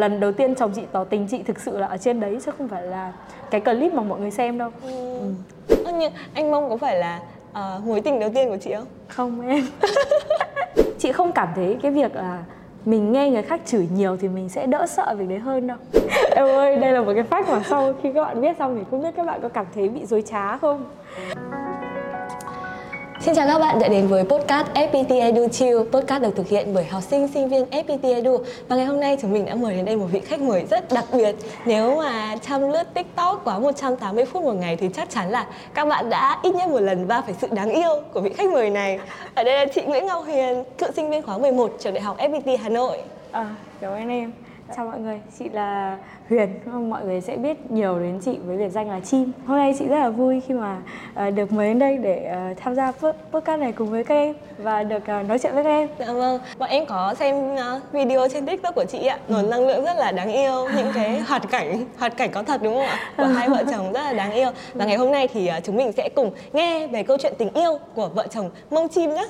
lần đầu tiên chồng chị tỏ tình chị thực sự là ở trên đấy chứ không phải là cái clip mà mọi người xem đâu ừ. Ừ. nhưng anh mong có phải là uh, mối tình đầu tiên của chị không không em chị không cảm thấy cái việc là mình nghe người khác chửi nhiều thì mình sẽ đỡ sợ việc đấy hơn đâu em ơi đây là một cái fact mà sau khi các bạn biết xong thì không biết các bạn có cảm thấy bị dối trá không Xin chào các bạn đã đến với podcast FPT Edu Chill Podcast được thực hiện bởi học sinh sinh viên FPT Edu. Và ngày hôm nay chúng mình đã mời đến đây một vị khách mời rất đặc biệt. Nếu mà chăm lướt TikTok quá 180 phút một ngày thì chắc chắn là các bạn đã ít nhất một lần va phải sự đáng yêu của vị khách mời này. Ở đây là chị Nguyễn Ngọc Huyền, cựu sinh viên khóa 11 trường Đại học FPT Hà Nội. À, cảm ơn em. Chào mọi người, chị là Huyền, mọi người sẽ biết nhiều đến chị với biệt danh là Chim. Hôm nay chị rất là vui khi mà uh, được mời đến đây để uh, tham gia podcast này cùng với các em và được uh, nói chuyện với các em. Dạ vâng, bọn em có xem uh, video trên TikTok của chị ạ, nguồn ừ. năng lượng rất là đáng yêu, những cái hoạt cảnh, hoạt cảnh có thật đúng không ạ? Của hai vợ chồng rất là đáng yêu. Và ngày hôm nay thì uh, chúng mình sẽ cùng nghe về câu chuyện tình yêu của vợ chồng Mông Chim nhé.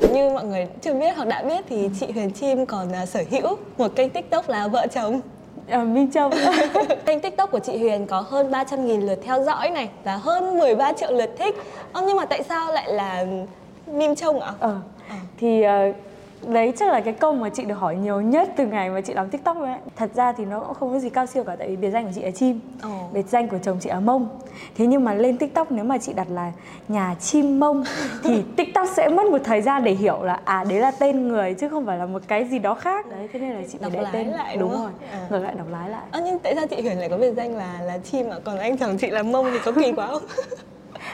Như mọi người chưa biết hoặc đã biết thì chị Huyền Chim còn uh, sở hữu một kênh TikTok là vợ chồng à, Minh Trâm Kênh tiktok của chị Huyền có hơn 300.000 lượt theo dõi này Và hơn 13 triệu lượt thích Ơ nhưng mà tại sao lại là Mim Trông ạ? Ờ, à. thì uh, đấy chắc là cái câu mà chị được hỏi nhiều nhất từ ngày mà chị làm tiktok ấy. Thật ra thì nó cũng không có gì cao siêu cả tại vì biệt danh của chị là chim. Oh. biệt danh của chồng chị là mông. Thế nhưng mà lên tiktok nếu mà chị đặt là nhà chim mông thì tiktok sẽ mất một thời gian để hiểu là à đấy là tên người chứ không phải là một cái gì đó khác. Đấy thế nên là chị phải để tên. lại đúng, đúng rồi. à. ngược lại đọc lái lại. À, nhưng tại sao chị huyền lại có biệt danh là là chim ạ? Còn anh chồng chị là mông thì có kỳ quá không?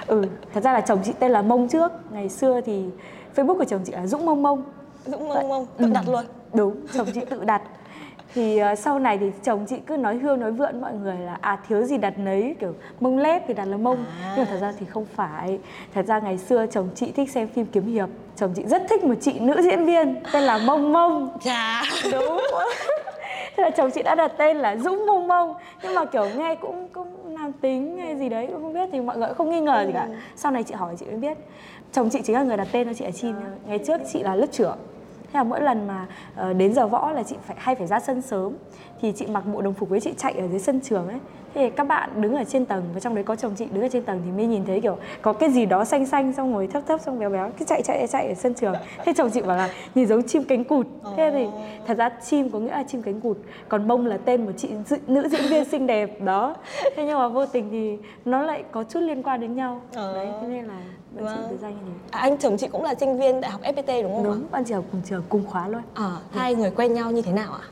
Ừ thật ra là chồng chị tên là mông trước. Ngày xưa thì facebook của chồng chị là dũng mông mông Dũng mông mông, tự ừ. đặt luôn. Đúng, chồng chị tự đặt. Thì uh, sau này thì chồng chị cứ nói hương nói vượn mọi người là à thiếu gì đặt nấy kiểu mông lép thì đặt là mông. À. nhưng mà thật ra thì không phải. Thật ra ngày xưa chồng chị thích xem phim kiếm hiệp. Chồng chị rất thích một chị nữ diễn viên tên là mông mông. Chà. Đúng. Thế là chồng chị đã đặt tên là dũng mông mông. Nhưng mà kiểu nghe cũng cũng nam tính hay gì đấy cũng không biết thì mọi người cũng không nghi ngờ ừ. gì cả. Ừ. sau này chị hỏi chị mới biết. Chồng chị chính là người đặt tên cho chị là chim ngày trước chị là lớp trưởng thế là mỗi lần mà ờ, đến giờ võ là chị phải, hay phải ra sân sớm. Thì chị mặc bộ đồng phục với chị chạy ở dưới sân trường ấy thì các bạn đứng ở trên tầng và trong đấy có chồng chị đứng ở trên tầng thì mới nhìn thấy kiểu có cái gì đó xanh xanh xong rồi thấp thấp xong béo béo cứ chạy chạy chạy ở sân trường. Thế chồng chị bảo là nhìn giống chim cánh cụt. Thế thì thật ra chim có nghĩa là chim cánh cụt còn bông là tên một chị nữ diễn viên xinh đẹp đó. Thế nhưng mà vô tình thì nó lại có chút liên quan đến nhau. Đấy thế nên là bạn vâng. chị danh như À, anh chồng chị cũng là sinh viên đại học FPT đúng không đúng, ạ? bạn chị học cùng trường cùng khóa luôn. À, hai người quen nhau như thế nào ạ?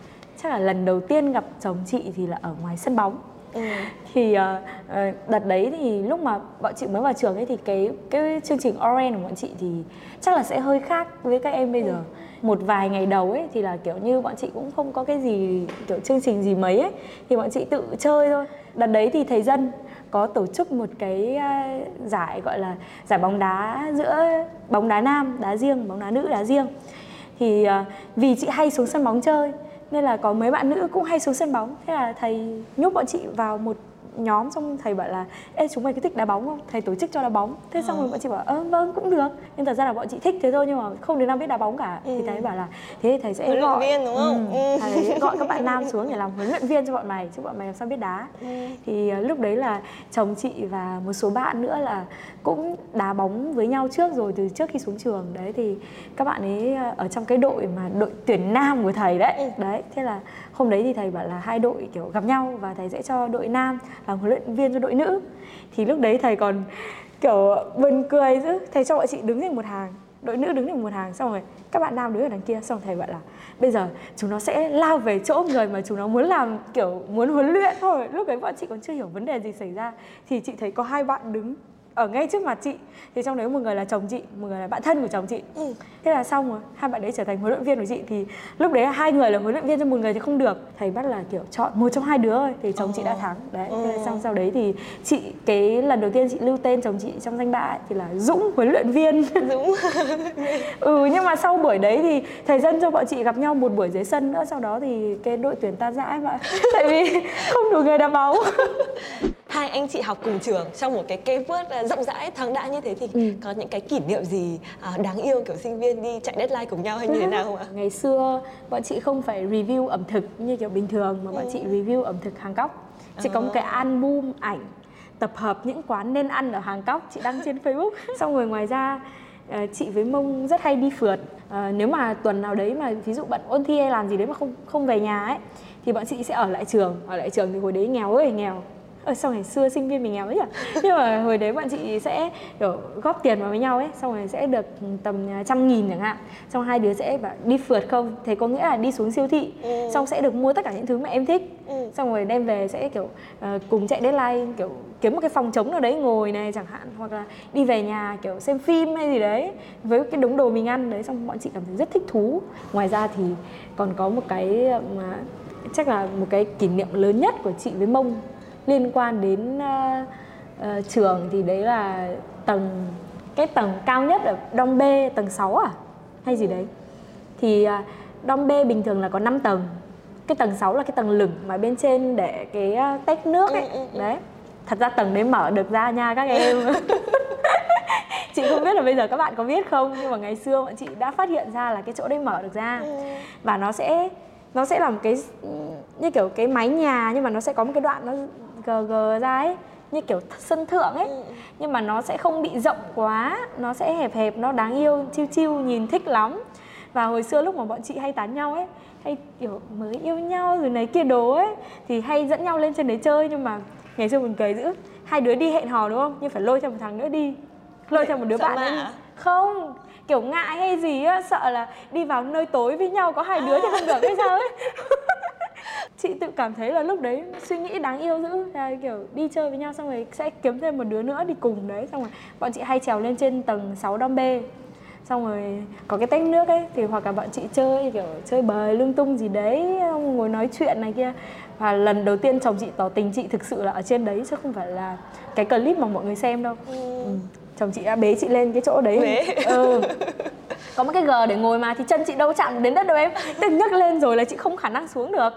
Chắc là lần đầu tiên gặp chồng chị thì là ở ngoài sân bóng Ừ. thì uh, đợt đấy thì lúc mà bọn chị mới vào trường ấy thì cái cái chương trình Orange của bọn chị thì chắc là sẽ hơi khác với các em bây giờ ừ. một vài ngày đầu ấy thì là kiểu như bọn chị cũng không có cái gì kiểu chương trình gì mấy ấy thì bọn chị tự chơi thôi đợt đấy thì thầy dân có tổ chức một cái uh, giải gọi là giải bóng đá giữa bóng đá nam đá riêng bóng đá nữ đá riêng thì uh, vì chị hay xuống sân bóng chơi nên là có mấy bạn nữ cũng hay xuống sân bóng. Thế là thầy nhúc bọn chị vào một nhóm xong thầy bảo là ê chúng mày có thích đá bóng không? Thầy tổ chức cho đá bóng. Thế xong rồi bọn chị bảo ơ vâng cũng được. Nhưng thật ra là bọn chị thích thế thôi nhưng mà không đến nào biết đá bóng cả. Ừ. thì thầy bảo là thế thì thầy sẽ huấn gọi viên đúng không? Ừ, ừ. thầy gọi các bạn nam xuống để làm huấn luyện viên cho bọn mày chứ bọn mày làm sao biết đá. Ừ. thì uh, lúc đấy là chồng chị và một số bạn nữa là cũng đá bóng với nhau trước rồi từ trước khi xuống trường. Đấy thì các bạn ấy ờ, ở trong cái đội mà đội tuyển nam của thầy đấy. Ừ. đấy thế là hôm đấy thì thầy bảo là hai đội, kiểu, gặp nhau và thầy sẽ cho đội nam làm huấn luyện viên cho đội nữ. Thì lúc đấy thầy còn, kiểu, buồn cười chứ. Thầy cho bọn chị đứng thành một hàng, đội nữ đứng thành một hàng, xong rồi các bạn nam đứng ở đằng kia, xong thầy bảo là bây giờ chúng nó sẽ lao về chỗ người mà chúng nó muốn làm, kiểu, muốn huấn luyện thôi. Lúc đấy bọn chị còn chưa hiểu vấn đề gì xảy ra. Thì chị thấy có hai bạn đứng ở ngay trước mặt chị. Thì trong đấy một người là chồng chị một người là bạn thân của chồng chị. Ừ. thế là xong rồi hai bạn đấy trở thành huấn luyện viên của chị. Thì lúc đấy hai người là huấn luyện viên cho một người thì không được. Thầy bắt là kiểu chọn một trong hai đứa thôi thì chồng oh. chị đã thắng. Đấy oh. thế là xong sau đấy thì chị cái lần đầu tiên chị lưu tên chồng chị trong danh bạ ấy, thì là dũng huấn luyện viên. Dũng ừ nhưng mà sau buổi đấy thì thầy dân cho bọn chị gặp nhau một buổi dưới sân nữa. Sau đó thì cái đội tuyển tan rã mà. Tại vì không đủ người đá bóng hai anh chị học cùng trường trong một cái cây vớt à, rộng rãi thoáng đãng như thế thì ừ. có những cái kỷ niệm gì à, đáng yêu kiểu sinh viên đi chạy deadline cùng nhau hay như thế nào không ạ? Ngày xưa bọn chị không phải review ẩm thực như kiểu bình thường mà bọn ừ. chị review ẩm thực Hàng Cóc. Chị à. có một cái album ảnh tập hợp những quán nên ăn ở Hàng Cóc chị đăng trên Facebook. Xong rồi ngoài ra ờ, chị với mông rất hay đi phượt à, nếu mà tuần nào đấy mà ví dụ bận ôn thi hay làm gì đấy mà không không về nhà ấy thì bọn chị sẽ ở lại trường ở lại trường thì hồi đấy nghèo ơi nghèo ở sau ngày xưa sinh viên mình nghèo ấy nhỉ? Nhưng mà hồi đấy bọn chị sẽ kiểu góp tiền vào với nhau ấy xong rồi sẽ được tầm trăm nghìn chẳng hạn. Xong hai đứa sẽ bảo đi phượt không? Thế có nghĩa là đi xuống siêu thị ừ. xong sẽ được mua tất cả những thứ mà em thích. Ừ. xong rồi đem về sẽ kiểu uh, cùng chạy deadline kiểu kiếm một cái phòng trống nào đấy ngồi này chẳng hạn hoặc là đi về nhà kiểu xem phim hay gì đấy với cái đống đồ mình ăn đấy. Xong bọn chị cảm thấy rất thích thú. Ngoài ra thì còn có một cái mà chắc là một cái kỷ niệm lớn nhất của chị với mông liên quan đến uh, uh, trường thì đấy là tầng cái tầng cao nhất ở Đông B tầng 6 à? Hay gì đấy? Thì uh, Đông B bình thường là có 5 tầng. Cái tầng 6 là cái tầng lửng mà bên trên để cái uh, tách nước ấy. ừ, ừ, ừ. đấy. Thật ra tầng đấy mở được ra nha các em. Chị không biết là bây giờ các bạn có biết không nhưng mà ngày xưa bọn chị đã phát hiện ra là cái chỗ đấy mở được ra. Và nó sẽ nó sẽ là một cái như kiểu cái mái nhà nhưng mà nó sẽ có một cái đoạn nó gờ gờ ra ấy như kiểu sân thượng ấy. Ừ. nhưng mà nó sẽ không bị rộng quá nó sẽ hẹp hẹp nó đáng yêu chiêu chiêu nhìn thích lắm. Và hồi xưa lúc mà bọn chị hay tán nhau ấy hay kiểu mới yêu nhau rồi này kia đồ ấy thì hay dẫn nhau lên trên đấy chơi. Nhưng mà ngày xưa mình cười dữ. Hai đứa đi hẹn hò đúng không? Nhưng phải lôi theo một thằng nữa đi. Lôi theo một đứa bạn nữa không kiểu ngại hay gì á sợ là đi vào nơi tối với nhau có hai đứa thì không được hay sao ấy. Chị tự cảm thấy là lúc đấy suy nghĩ đáng yêu dữ. Là kiểu đi chơi với nhau xong rồi sẽ kiếm thêm một đứa nữa đi cùng đấy. Xong rồi bọn chị hay trèo lên trên tầng 6 đom bê. Xong rồi có cái tách nước ấy thì hoặc là bọn chị chơi kiểu chơi bời lung tung gì đấy ngồi nói chuyện này kia. Và lần đầu tiên chồng chị tỏ tình chị thực sự là ở trên đấy chứ không phải là cái clip mà mọi người xem đâu. Ừ. Ừ. chồng chị đã bế chị lên cái chỗ đấy. Bế. ừ. Có một cái gờ để ngồi mà thì chân chị đâu chạm đến đất đâu em. Đừng nhấc lên rồi là chị không khả năng xuống được.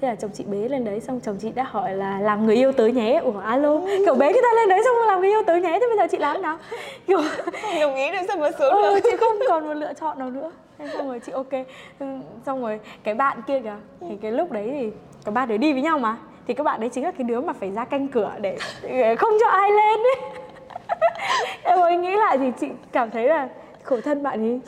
Thế là chồng chị bế lên đấy xong chồng chị đã hỏi là làm người yêu tới nhé. Ủa alo? Kiểu bế cái ta lên đấy xong làm người yêu tới nhé thế bây giờ chị làm nào? Kiểu đồng ý được sao mà xuống ừ, chị không còn một lựa chọn nào nữa. Xong rồi chị ok. Ừ, xong rồi cái bạn kia kìa thì cái lúc đấy thì các bạn đấy đi với nhau mà. Thì các bạn đấy chính là cái đứa mà phải ra canh cửa để không cho ai lên ấy em mới nghĩ lại thì chị cảm thấy là khổ thân bạn ấy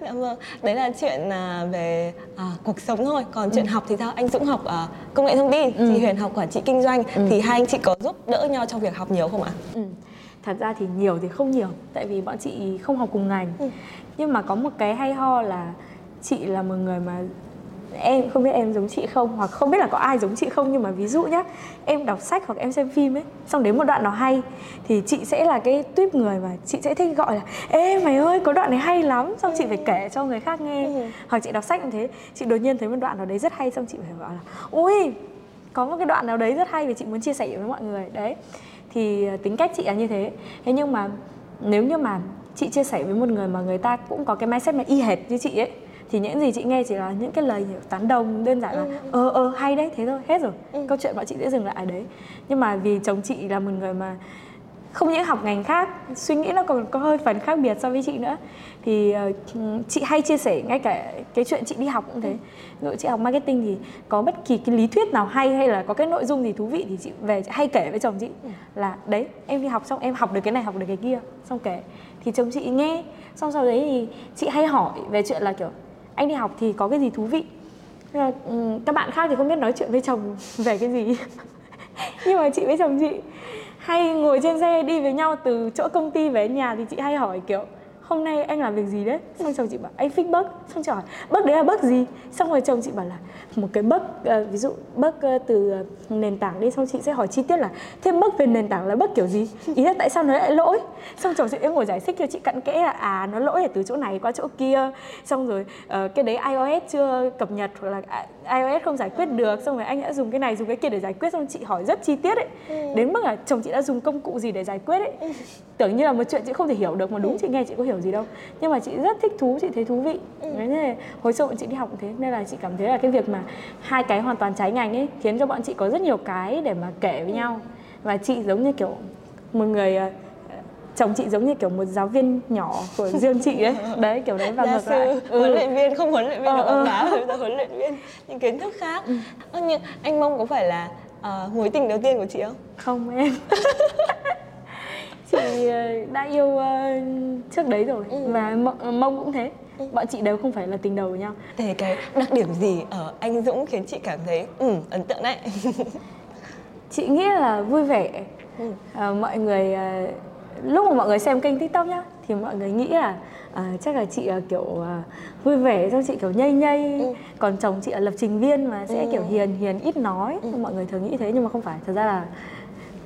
dạ vâng đấy là chuyện à, về à, cuộc sống thôi còn chuyện ừ. học thì sao anh dũng học à, công nghệ thông tin ừ. thì huyền học quản trị kinh doanh ừ. thì hai anh chị có giúp đỡ nhau trong việc học nhiều không ạ ừ. thật ra thì nhiều thì không nhiều tại vì bọn chị không học cùng ngành ừ. nhưng mà có một cái hay ho là chị là một người mà em không biết em giống chị không hoặc không biết là có ai giống chị không nhưng mà ví dụ nhá em đọc sách hoặc em xem phim ấy xong đến một đoạn nào hay thì chị sẽ là cái tuyếp người mà chị sẽ thích gọi là ê mày ơi có đoạn này hay lắm xong chị phải kể cho người khác nghe. Ừ. hoặc chị đọc sách như thế chị đột nhiên thấy một đoạn nào đấy rất hay xong chị phải gọi là ui có một cái đoạn nào đấy rất hay và chị muốn chia sẻ với mọi người. Đấy thì ờ, tính cách chị là như thế. Thế nhưng mà nếu như mà chị chia sẻ với một người mà người ta cũng có cái mindset mà y hệt như chị ấy thì những gì chị nghe chỉ là những cái lời tán đồng đơn giản là ừ. ờ ờ hay đấy thế thôi hết rồi. Ừ. câu chuyện bọn chị sẽ dừng lại ở đấy. Nhưng mà vì chồng chị là một người mà không những học ngành khác suy nghĩ nó còn có hơi phần khác biệt so với chị nữa. Thì uh, chị hay chia sẻ ngay cả cái chuyện chị đi học cũng thế. Ví dụ chị học marketing thì có bất kỳ cái lý thuyết nào hay hay là có cái nội dung gì thú vị thì chị về chị hay kể với chồng chị ừ. là đấy em đi học xong em học được cái này học được cái kia. Xong kể. Thì chồng chị nghe xong sau đấy thì chị hay hỏi về chuyện là kiểu anh đi học thì có cái gì thú vị? Là, ừ, các bạn khác thì không biết nói chuyện với chồng về cái gì. Nhưng mà chị với chồng chị hay ngồi trên xe đi với nhau từ chỗ công ty về nhà thì chị hay hỏi kiểu hôm nay anh làm việc gì đấy? Xong chồng chị bảo anh fix bug xong chồng hỏi bug đấy là bug gì? Xong rồi chồng chị bảo là một cái bug uh, ờ, ví dụ bug uh, ờ, từ ờ, nền tảng đi. Xong chị sẽ hỏi chi tiết là thêm bug về nền tảng là bug kiểu gì? Ý là tại sao nó lại lỗi? Xong chồng chị em ngồi giải thích cho chị cặn kẽ là à nó lỗi ở từ chỗ này qua chỗ kia. Xong rồi uh, cái đấy iOS chưa cập nhật hoặc là à, iOS không giải quyết được xong rồi anh đã dùng cái này dùng cái kia để giải quyết xong chị hỏi rất chi tiết ấy ừ. đến mức là chồng chị đã dùng công cụ gì để giải quyết ấy ừ. tưởng như là một chuyện chị không thể hiểu được mà đúng ừ. chị nghe chị có hiểu gì đâu nhưng mà chị rất thích thú chị thấy thú vị ừ. nên hồi xưa bọn chị đi học thế nên là chị cảm thấy là cái việc mà hai cái hoàn toàn trái ngành ấy khiến cho bọn chị có rất nhiều cái để mà kể với ừ. nhau và chị giống như kiểu một người ờ, chồng chị giống như kiểu một giáo viên nhỏ của riêng chị ấy đấy kiểu đấy và ngược lại ừ. huấn luyện viên không huấn luyện viên ờ, bóng đá ừ. huấn luyện viên những kiến thức khác ừ. nhưng anh mong có phải là uh, mối tình đầu tiên của chị không không em chị ờ, đã yêu uh, trước đấy rồi ừ. và mong cũng thế ừ. bọn chị đều không phải là tình đầu của nhau thế cái đặc điểm gì ở anh Dũng khiến chị cảm thấy ừ, ấn tượng đấy chị nghĩ là vui vẻ ừ. uh, mọi người uh, lúc mà mọi người xem kênh tiktok nhá thì mọi người nghĩ là à, chắc là chị là kiểu à, vui vẻ cho chị kiểu nhây nhây ừ. còn chồng chị là lập trình viên mà sẽ ừ. kiểu hiền hiền ít nói ừ. mọi người thường nghĩ thế nhưng mà không phải thật ra là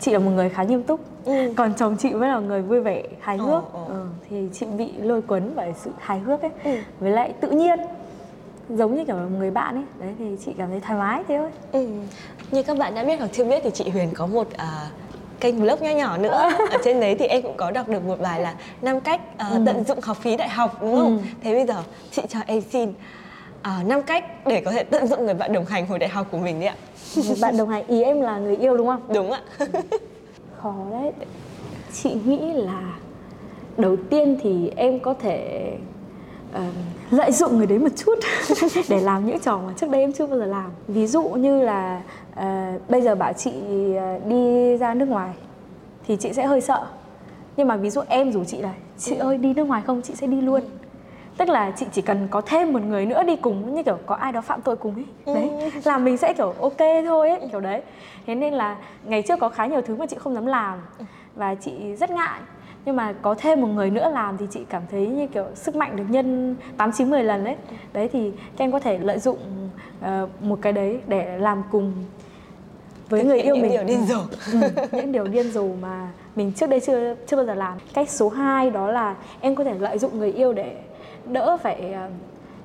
chị là một người khá nghiêm túc ừ. còn chồng chị mới là người vui vẻ hài hước ừ, ừ. Ừ, thì chị bị lôi cuốn bởi sự hài hước ấy ừ. với lại tự nhiên giống như kiểu một người bạn ấy đấy thì chị cảm thấy thoải mái thế thôi ừ. như các bạn đã biết hoặc chưa biết thì chị Huyền có một uh, kênh blog nhỏ nhỏ nữa ở trên đấy thì em cũng có đọc được một bài là năm cách uh, ừ. tận dụng học phí đại học đúng không? Ừ. Thế bây giờ chị cho em xin uh, năm cách để có thể tận dụng người bạn đồng hành hồi đại học của mình đấy ạ. Người bạn đồng hành ý em là người yêu đúng không? Đúng ạ. Khó đấy. Chị nghĩ là đầu tiên thì em có thể uh, lợi dụng người đấy một chút để làm những trò mà trước đây em chưa bao giờ làm ví dụ như là uh, bây giờ bảo chị uh, đi ra nước ngoài thì chị sẽ hơi sợ. Nhưng mà ví dụ em rủ chị là chị ơi đi nước ngoài không? Chị sẽ đi luôn. Tức là chị chỉ cần có thêm một người nữa đi cùng như kiểu có ai đó phạm tội cùng ấy đấy là mình sẽ kiểu ok thôi ấy kiểu đấy. Thế nên là ngày trước có khá nhiều thứ mà chị không dám làm và chị rất ngại. Nhưng mà có thêm một người nữa làm thì chị cảm thấy như kiểu sức mạnh được nhân tám chín mười lần đấy đấy thì các em có thể lợi dụng uh, một cái đấy để làm cùng với người yêu những mình. điều điên rồ. Ừ, những điều điên rồ mà mình trước đây chưa chưa bao giờ làm. Cách số 2 đó là em có thể lợi dụng người yêu để đỡ phải uh,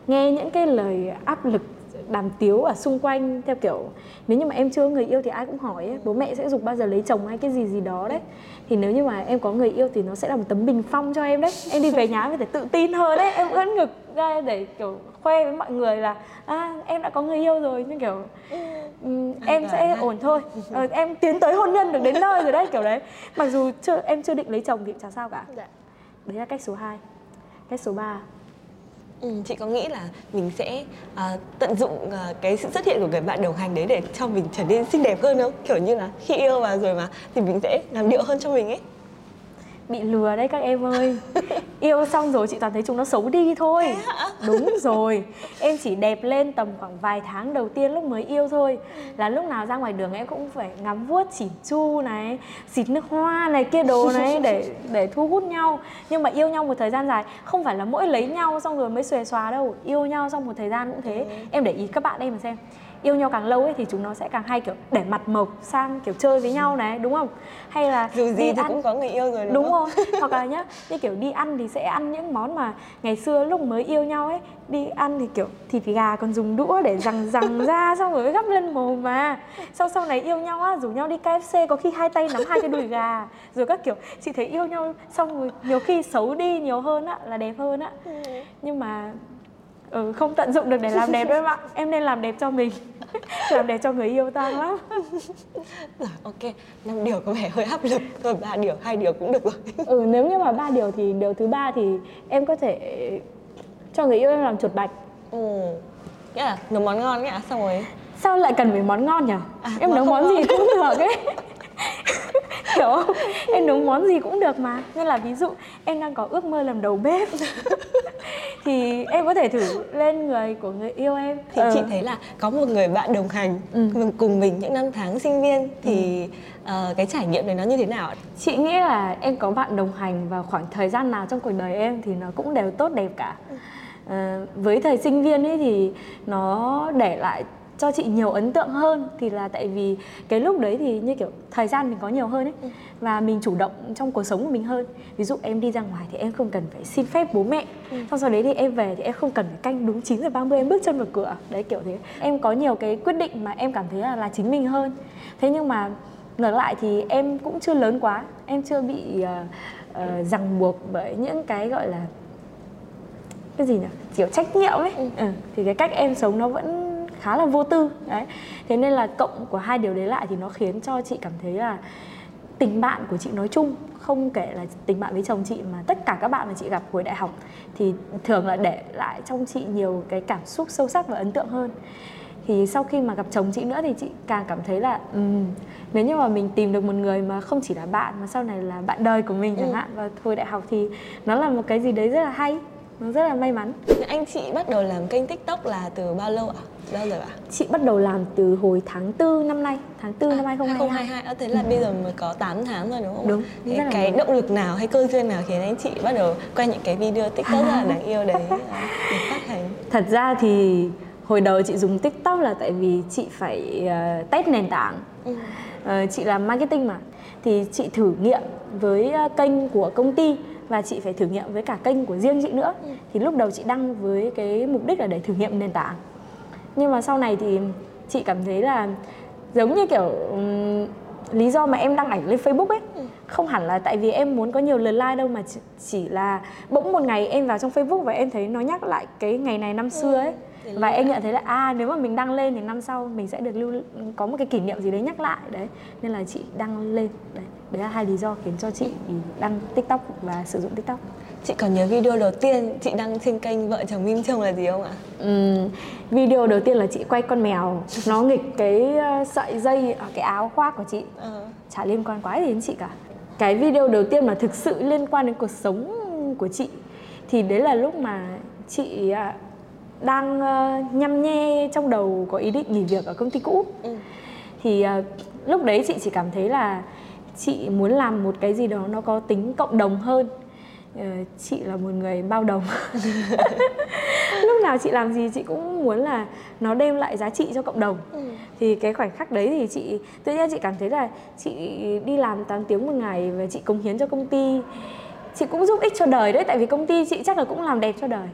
nghe những cái lời áp lực đàm tiếu ở xung quanh theo kiểu nếu như mà em chưa có người yêu thì ai cũng hỏi ấy, bố mẹ sẽ dục bao giờ lấy chồng hay cái gì gì đó đấy. Thì nếu như mà em có người yêu thì nó sẽ là một tấm bình phong cho em đấy. Em đi về nhà em phải tự tin hơn đấy. Em ưỡn ngực ra để kiểu khoe với mọi người là à, em đã có người yêu rồi. Nhưng kiểu um, em sẽ ổn thôi. Ờ, em tiến tới hôn nhân được đến nơi rồi đấy kiểu đấy. Mặc dù chưa em chưa định lấy chồng thì chả sao cả. Dạ. đấy là cách số 2 cách số 3 Ừ, chị có nghĩ là mình sẽ uh, tận dụng uh, cái sự xuất hiện của người bạn đồng hành đấy để cho mình trở nên xinh đẹp hơn không? Kiểu như là khi yêu vào rồi mà thì mình sẽ làm điệu hơn cho mình ấy bị lừa đấy các em ơi. Yêu xong rồi chị toàn thấy chúng nó xấu đi thôi. Đúng rồi. Em chỉ đẹp lên tầm khoảng vài tháng đầu tiên lúc mới yêu thôi. Là lúc nào ra ngoài đường em cũng phải ngắm vuốt chỉn chu này xịt nước hoa này kia đồ này để để thu hút nhau. Nhưng mà yêu nhau một thời gian dài không phải là mỗi lấy nhau xong rồi mới xòe xòa đâu. Yêu nhau xong một thời gian cũng thế. Ừ. em để ý các bạn em mà xem. Yêu nhau càng lâu ấy thì chúng nó sẽ càng hay kiểu để mặt mộc sang kiểu chơi với nhau này đúng không? Hay là dù gì thì ăn... cũng có người yêu rồi đúng, đúng không hoặc là nhá như kiểu đi ăn thì sẽ ăn những món mà ngày xưa lúc mới yêu nhau ấy đi ăn thì kiểu thịt gà còn dùng đũa để rằng rằng ra xong rồi gắp lên mồm mà. Sau sau này yêu nhau á rủ nhau đi KFC có khi hai tay nắm hai cái đùi gà. Rồi các kiểu chị thấy yêu nhau xong rồi nhiều khi xấu đi nhiều hơn á là đẹp hơn á. Ừ. nhưng mà ừ, không tận dụng được để làm đẹp đấy bạn em nên làm đẹp cho mình. Làm đẹp cho người yêu ta lắm. Rồi ok. Năm điều có vẻ hơi áp lực rồi ba điều hai điều cũng được rồi. Ừ nếu như mà ba điều thì điều thứ ba thì em có thể cho người yêu em làm chuột bạch. Ừ. Nghĩa là nấu món ngon nghĩa là xong rồi. Sao lại cần phải món ngon nhỉ à, em nấu món gì cũng được ấy hiểu không em nấu món gì cũng được mà. Nên là ví dụ em đang có ước mơ làm đầu bếp. Thì em có thể thử lên người của người yêu em. Thì ừ. chị thấy là có một người bạn đồng hành ừ. cùng mình những năm tháng sinh viên. Thì ừ. uh, cái trải nghiệm này nó như thế nào chị nghĩ là em có bạn đồng hành vào khoảng thời gian nào trong cuộc đời em thì nó cũng đều tốt đẹp cả. Uh, với thời sinh viên ấy thì nó để lại cho chị nhiều ấn tượng hơn thì là tại vì cái lúc đấy thì như kiểu thời gian mình có nhiều hơn ấy ừ. và mình chủ động trong cuộc sống của mình hơn ví dụ em đi ra ngoài thì em không cần phải xin phép bố mẹ ừ. xong sau đấy thì em về thì em không cần phải canh đúng 9 giờ 30 em bước chân vào cửa đấy kiểu thế em có nhiều cái quyết định mà em cảm thấy là là chính mình hơn thế nhưng mà ngược lại thì em cũng chưa lớn quá em chưa bị uh, uh, ràng buộc bởi những cái gọi là cái gì nhỉ kiểu trách nhiệm ấy ừ. Ừ. thì cái cách em sống nó vẫn khá là vô tư. Đấy. Thế nên là cộng của hai điều đấy lại thì nó khiến cho chị cảm thấy là tình bạn của chị nói chung không kể là tình bạn với chồng chị mà tất cả các bạn mà chị gặp hồi đại học thì thường là để lại trong chị nhiều cái cảm xúc sâu sắc và ấn tượng hơn. Thì sau khi mà gặp chồng chị nữa thì chị càng cảm thấy là um, nếu như mà mình tìm được một người mà không chỉ là bạn mà sau này là bạn đời của mình chẳng ừ. hạn vào hồi đại học thì nó là một cái gì đấy rất là hay nó rất là may mắn. Anh chị bắt đầu làm kênh tiktok là từ bao lâu ạ? Bao giờ ạ? Chị bắt đầu làm từ hồi tháng 4 năm nay tháng 4 à, năm 2022 2022 à, thế là ừ. bây giờ mới có 8 tháng rồi đúng không đúng thế cái động lực nào hay cơ duyên nào khiến anh chị bắt đầu quay những cái video tiktok rất là đáng yêu đấy để phát hành? Thật ra thì hồi đầu chị dùng tiktok là tại vì chị phải uh, test nền tảng. Ừ. uh, chị làm marketing mà. Thì chị thử nghiệm với uh, kênh của công ty và chị phải thử nghiệm với cả kênh của riêng chị nữa. Ừ. thì lúc đầu chị đăng với cái mục đích là để thử nghiệm nền tảng. Nhưng mà sau này thì chị cảm thấy là giống như kiểu um, lý do mà em đăng ảnh lên Facebook ấy. Ừ. không hẳn là tại vì em muốn có nhiều lượt like đâu mà chỉ là bỗng một ngày em vào trong Facebook và em thấy nó nhắc lại cái ngày này năm xưa ấy và em nhận thấy là à nếu mà mình đăng lên thì năm sau mình sẽ được lưu có một cái kỷ niệm gì đấy nhắc lại đấy. Nên là chị đăng lên đấy. Đấy là hai lý do khiến cho chị đăng tiktok và sử dụng tiktok. Chị còn nhớ video đầu tiên chị đăng trên kênh vợ chồng Minh Trông là gì không ạ? Ừ, video đầu tiên là chị quay con mèo. Nó nghịch cái ờ, sợi dây ở cái áo khoác của chị. Ừ. chả liên quan quá gì đến chị cả. Cái video đầu tiên mà thực sự liên quan đến cuộc sống của chị thì đấy là lúc mà chị à, đang uh, nhăm nhe trong đầu có ý định nghỉ việc ở công ty cũ. Ừ. thì uh, lúc đấy chị chỉ cảm thấy là chị muốn làm một cái gì đó nó có tính cộng đồng hơn. Uh, chị là một người bao đồng. Lúc nào chị làm gì chị cũng muốn là nó đem lại giá trị cho cộng đồng. Ừ. thì cái khoảnh khắc đấy thì chị tự nhiên chị cảm thấy là chị đi làm 8 tiếng một ngày và chị cống hiến cho công ty chị cũng giúp ích cho đời đấy tại vì công ty chị chắc là cũng làm đẹp cho đời.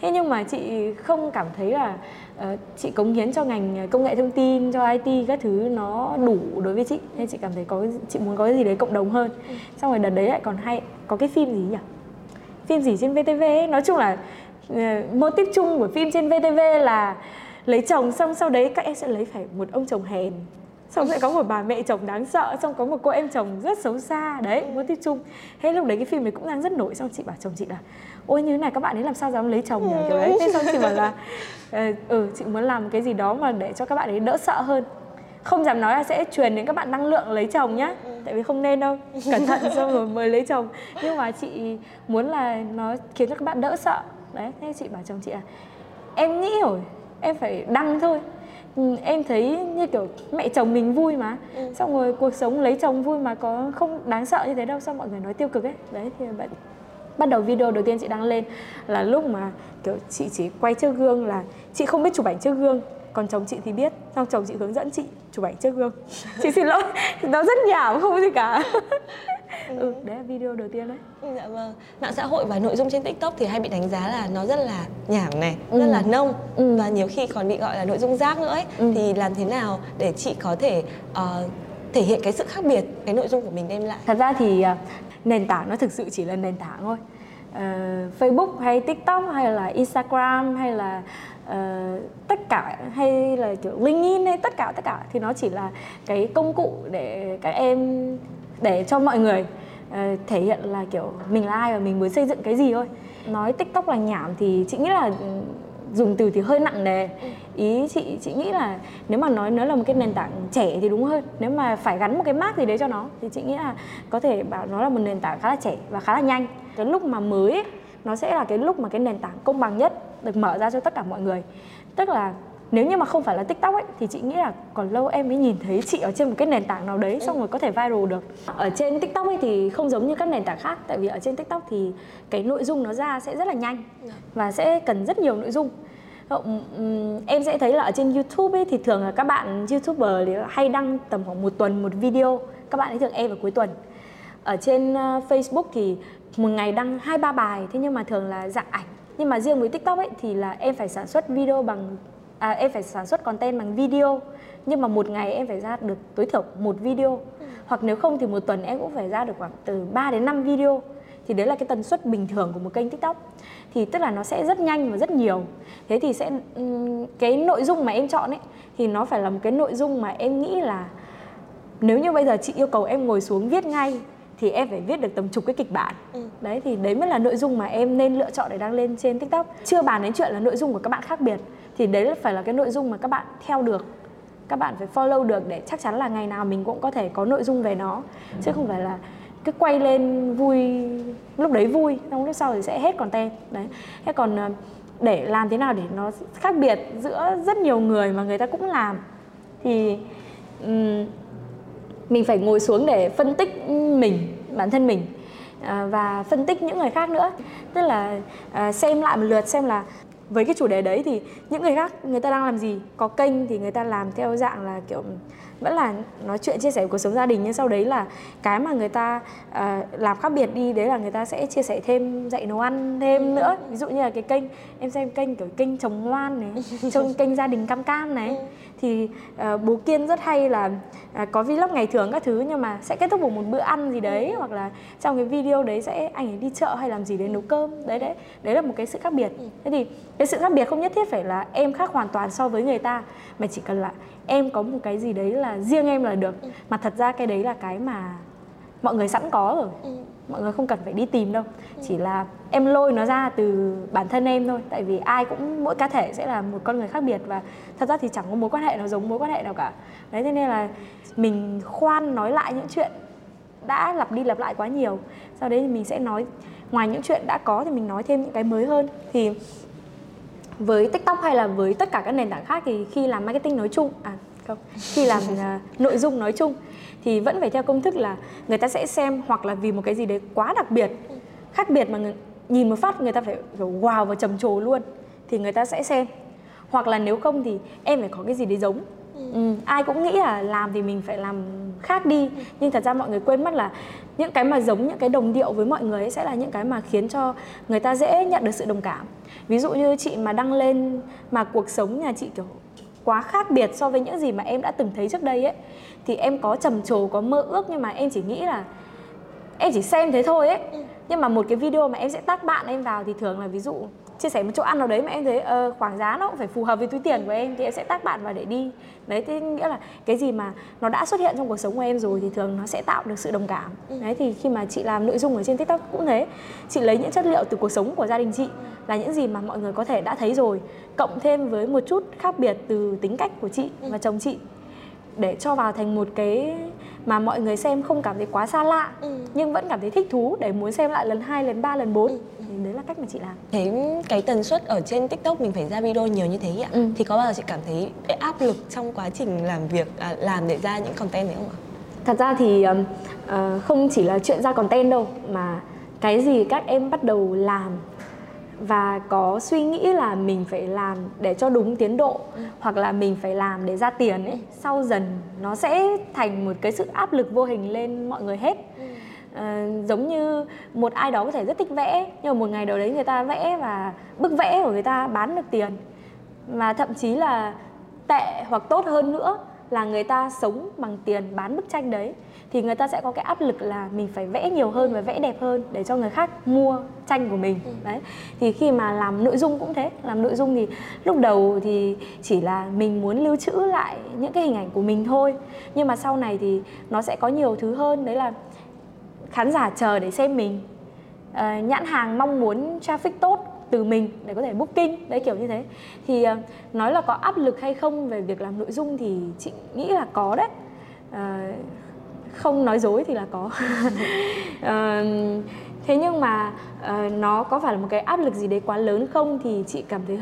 Thế nhưng mà chị không cảm thấy là uh, chị cống hiến cho ngành công nghệ thông tin cho it các thứ nó đủ đối với chị. Nên chị cảm thấy có chị muốn có cái gì đấy cộng đồng hơn. Ừ. xong rồi đợt đấy lại còn hay có cái phim gì nhỉ? Phim gì trên vtv ấy? Nói chung là uh, mô típ chung của phim trên vtv là lấy chồng xong sau đấy các em sẽ lấy phải một ông chồng hèn xong sẽ có một bà mẹ chồng đáng sợ xong có một cô em chồng rất xấu xa. Đấy muốn tiếp chung thế lúc đấy cái phim này cũng đang rất nổi xong chị bảo chồng chị là ôi như thế này các bạn ấy làm sao dám lấy chồng nhỉ? Kiểu đấy. Thế xong chị bảo là ờ, ừ chị muốn làm cái gì đó mà để cho các bạn ấy đỡ sợ hơn. Không dám nói là sẽ truyền đến các bạn năng lượng lấy chồng nhá tại vì không nên đâu. Cẩn thận xong rồi mới lấy chồng. Nhưng mà chị muốn là nó khiến cho các bạn đỡ sợ. Đấy thế chị bảo chồng chị là em nghĩ rồi em phải đăng thôi em thấy như kiểu mẹ chồng mình vui mà. Ừ. xong rồi cuộc sống lấy chồng vui mà có không đáng sợ như thế đâu sao mọi người nói tiêu cực ấy. Đấy thì bạn bắt đầu video đầu tiên chị đăng lên là lúc mà kiểu chị chỉ quay trước gương là chị không biết chụp ảnh trước gương còn chồng chị thì biết. Xong chồng chị hướng dẫn chị chụp ảnh trước gương. Chị xin lỗi nó rất nhảm không gì cả ừ đấy là video đầu tiên đấy. Ừ, dạ vâng. Mạng xã hội và nội dung trên tiktok thì hay bị đánh giá là nó rất là nhảm này ừ. rất là nông. Ừ. và nhiều khi còn bị gọi là nội dung rác nữa ấy. Ừ. thì làm thế nào để chị có thể uh, thể hiện cái sự khác biệt cái nội dung của mình đem lại? Thật ra thì uh, nền tảng nó thực sự chỉ là nền tảng thôi. Uh, Facebook hay TikTok hay là Instagram hay là uh, tất cả hay là kiểu LinkedIn hay tất cả tất cả thì nó chỉ là cái công cụ để các em để cho mọi người uh, thể hiện là kiểu mình là ai và mình muốn xây dựng cái gì thôi. Nói tiktok là nhảm thì chị nghĩ là ừ, dùng từ thì hơi nặng nề. Ý chị chị nghĩ là nếu mà nói nó là một cái nền tảng trẻ thì đúng hơn. Nếu mà phải gắn một cái mác gì đấy cho nó thì chị nghĩ là có thể bảo nó là một nền tảng khá là trẻ và khá là nhanh. Cái lúc mà mới ấy, nó sẽ là cái lúc mà cái nền tảng công bằng nhất được mở ra cho tất cả mọi người. Tức là nếu như mà không phải là tiktok ấy thì chị nghĩ là còn lâu em mới nhìn thấy chị ở trên một cái nền tảng nào đấy xong rồi có thể viral được. Ở trên tiktok ấy thì không giống như các nền tảng khác tại vì ở trên tiktok thì cái nội dung nó ra sẽ rất là nhanh dạ. và sẽ cần rất nhiều nội dung. Em sẽ thấy là ở trên youtube ấy thì thường là các bạn youtuber thì hay đăng tầm khoảng một tuần một video các bạn ấy thường em vào cuối tuần. Ở trên ờ, facebook thì một ngày đăng hai ba bài thế nhưng mà thường là dạng ảnh. Nhưng mà riêng với tiktok ấy thì là em phải sản xuất video bằng à, em phải sản xuất content bằng video. Nhưng mà một ngày em phải ra được tối thiểu một video. Ừ. hoặc nếu không thì một tuần em cũng phải ra được khoảng từ 3 đến 5 video. Thì đấy là cái tần suất bình thường của một kênh tiktok. Thì tức là nó sẽ rất nhanh và rất nhiều. Thế thì sẽ cái nội dung mà em chọn ấy thì nó phải là một cái nội dung mà em nghĩ là nếu như bây giờ chị yêu cầu em ngồi xuống viết ngay thì em phải viết được tầm chục cái kịch bản. Ừ. đấy thì đấy mới là nội dung mà em nên lựa chọn để đăng lên trên tiktok. Chưa bàn đến chuyện là nội dung của các bạn khác biệt thì đấy là phải là cái nội dung mà các bạn theo được. Các bạn phải follow được để chắc chắn là ngày nào mình cũng có thể có nội dung về nó. Chứ không phải là cứ quay lên vui lúc đấy vui xong lúc sau thì sẽ hết content. Đấy. Thế còn ờ, để làm thế nào để nó khác biệt giữa rất nhiều người mà người ta cũng làm? Thì um, mình phải ngồi xuống để phân tích mình bản thân mình ờ, và phân tích những người khác nữa. Tức là ờ, xem lại một lượt xem là với cái chủ đề đấy thì những người khác người ta đang làm gì? Có kênh thì người ta làm theo dạng là kiểu vẫn là nói chuyện chia sẻ cuộc sống gia đình nhưng sau đấy là cái mà người ta uh, làm khác biệt đi đấy là người ta sẽ chia sẻ thêm dạy nấu ăn thêm nữa. Ví dụ như là cái kênh em xem kênh kiểu kênh trồng ngoan này trong kênh gia đình cam cam này thì uh, bố kiên rất hay là uh, có vlog ngày thường các thứ nhưng mà sẽ kết thúc bằng một bữa ăn gì đấy hoặc là trong cái video đấy sẽ anh ấy đi chợ hay làm gì đấy nấu cơm. Đấy đấy đấy là một cái sự khác biệt. Thế thì cái sự khác biệt không nhất thiết phải là em khác hoàn toàn so với người ta mà chỉ cần là em có một cái gì đấy là riêng em là được. Ừ. mà thật ra cái đấy là cái mà mọi người sẵn có rồi. Ừ. mọi người không cần phải đi tìm đâu. Ừ. chỉ là em lôi nó ra từ bản thân em thôi. Tại vì ai cũng mỗi cá thể sẽ là một con người khác biệt và thật ra thì chẳng có mối quan hệ nào giống mối quan hệ nào cả. Đấy thế nên là mình khoan nói lại những chuyện đã lặp đi lặp lại quá nhiều. Sau đấy thì mình sẽ nói ngoài những chuyện đã có thì mình nói thêm những cái mới hơn. Thì với tiktok hay là với tất cả các nền tảng khác thì khi làm marketing nói chung à không khi làm uh, nội dung nói chung thì vẫn phải theo công thức là người ta sẽ xem hoặc là vì một cái gì đấy quá đặc biệt khác biệt mà người, nhìn một phát người ta phải kiểu wow và trầm trồ luôn thì người ta sẽ xem. Hoặc là nếu không thì em phải có cái gì đấy giống. Ừ, ai cũng nghĩ là làm thì mình phải làm khác đi nhưng thật ra mọi người quên mất là những cái mà giống những cái đồng điệu với mọi người ấy sẽ là những cái mà khiến cho người ta dễ nhận được sự đồng cảm. Ví dụ như chị mà đăng lên mà cuộc sống nhà chị kiểu quá khác biệt so với những gì mà em đã từng thấy trước đây ấy thì em có trầm trồ có mơ ước nhưng mà em chỉ nghĩ là em chỉ xem thế thôi ấy ừ. nhưng mà một cái video mà em sẽ tác bạn em vào thì thường là ví dụ chia sẻ một chỗ ăn nào đấy mà em thấy uh, khoảng giá nó cũng phải phù hợp với túi tiền của em thì em sẽ tác bạn vào để đi đấy thì nghĩa là cái gì mà nó đã xuất hiện trong cuộc sống của em rồi thì thường nó sẽ tạo được sự đồng cảm ừ. đấy thì khi mà chị làm nội dung ở trên tiktok cũng thế chị lấy những chất liệu từ cuộc sống của gia đình chị là những gì mà mọi người có thể đã thấy rồi cộng thêm với một chút khác biệt từ tính cách của chị ừ. và chồng chị để cho vào thành một cái mà mọi người xem không cảm thấy quá xa lạ ừ. nhưng vẫn cảm thấy thích thú để muốn xem lại lần hai lần ba lần bốn ừ. Thì đấy là cách mà chị làm thế cái tần suất ở trên tiktok mình phải ra video nhiều như thế ạ ừ. thì có bao giờ chị cảm thấy áp lực trong quá trình làm việc à, làm để ra những content này không ạ thật ra thì uh, không chỉ là chuyện ra content đâu mà cái gì các em bắt đầu làm và có suy nghĩ là mình phải làm để cho đúng tiến độ ừ. hoặc là mình phải làm để ra tiền ấy sau dần nó sẽ thành một cái sự áp lực vô hình lên mọi người hết ừ. À, giống như một ai đó có thể rất thích vẽ nhưng mà một ngày đầu đấy người ta vẽ và bức vẽ của người ta bán được tiền. Mà thậm chí là tệ hoặc tốt hơn nữa là người ta sống bằng tiền bán bức tranh đấy thì người ta sẽ có cái áp lực là mình phải vẽ nhiều hơn và vẽ đẹp hơn để cho người khác mua tranh của mình. Ừ. đấy thì khi mà làm nội dung cũng thế. Làm nội dung thì lúc đầu thì chỉ là mình muốn lưu trữ lại những cái hình ảnh của mình thôi. Nhưng mà sau này thì nó sẽ có nhiều thứ hơn đấy là khán giả chờ để xem mình. Uh, nhãn hàng mong muốn traffic tốt từ mình để có thể booking đấy kiểu như thế. Thì uh, nói là có áp lực hay không về việc làm nội dung thì chị nghĩ là có đấy. Uh, không nói dối thì là có. Uh, thế nhưng mà uh, nó có phải là một cái áp lực gì đấy quá lớn không thì chị cảm thấy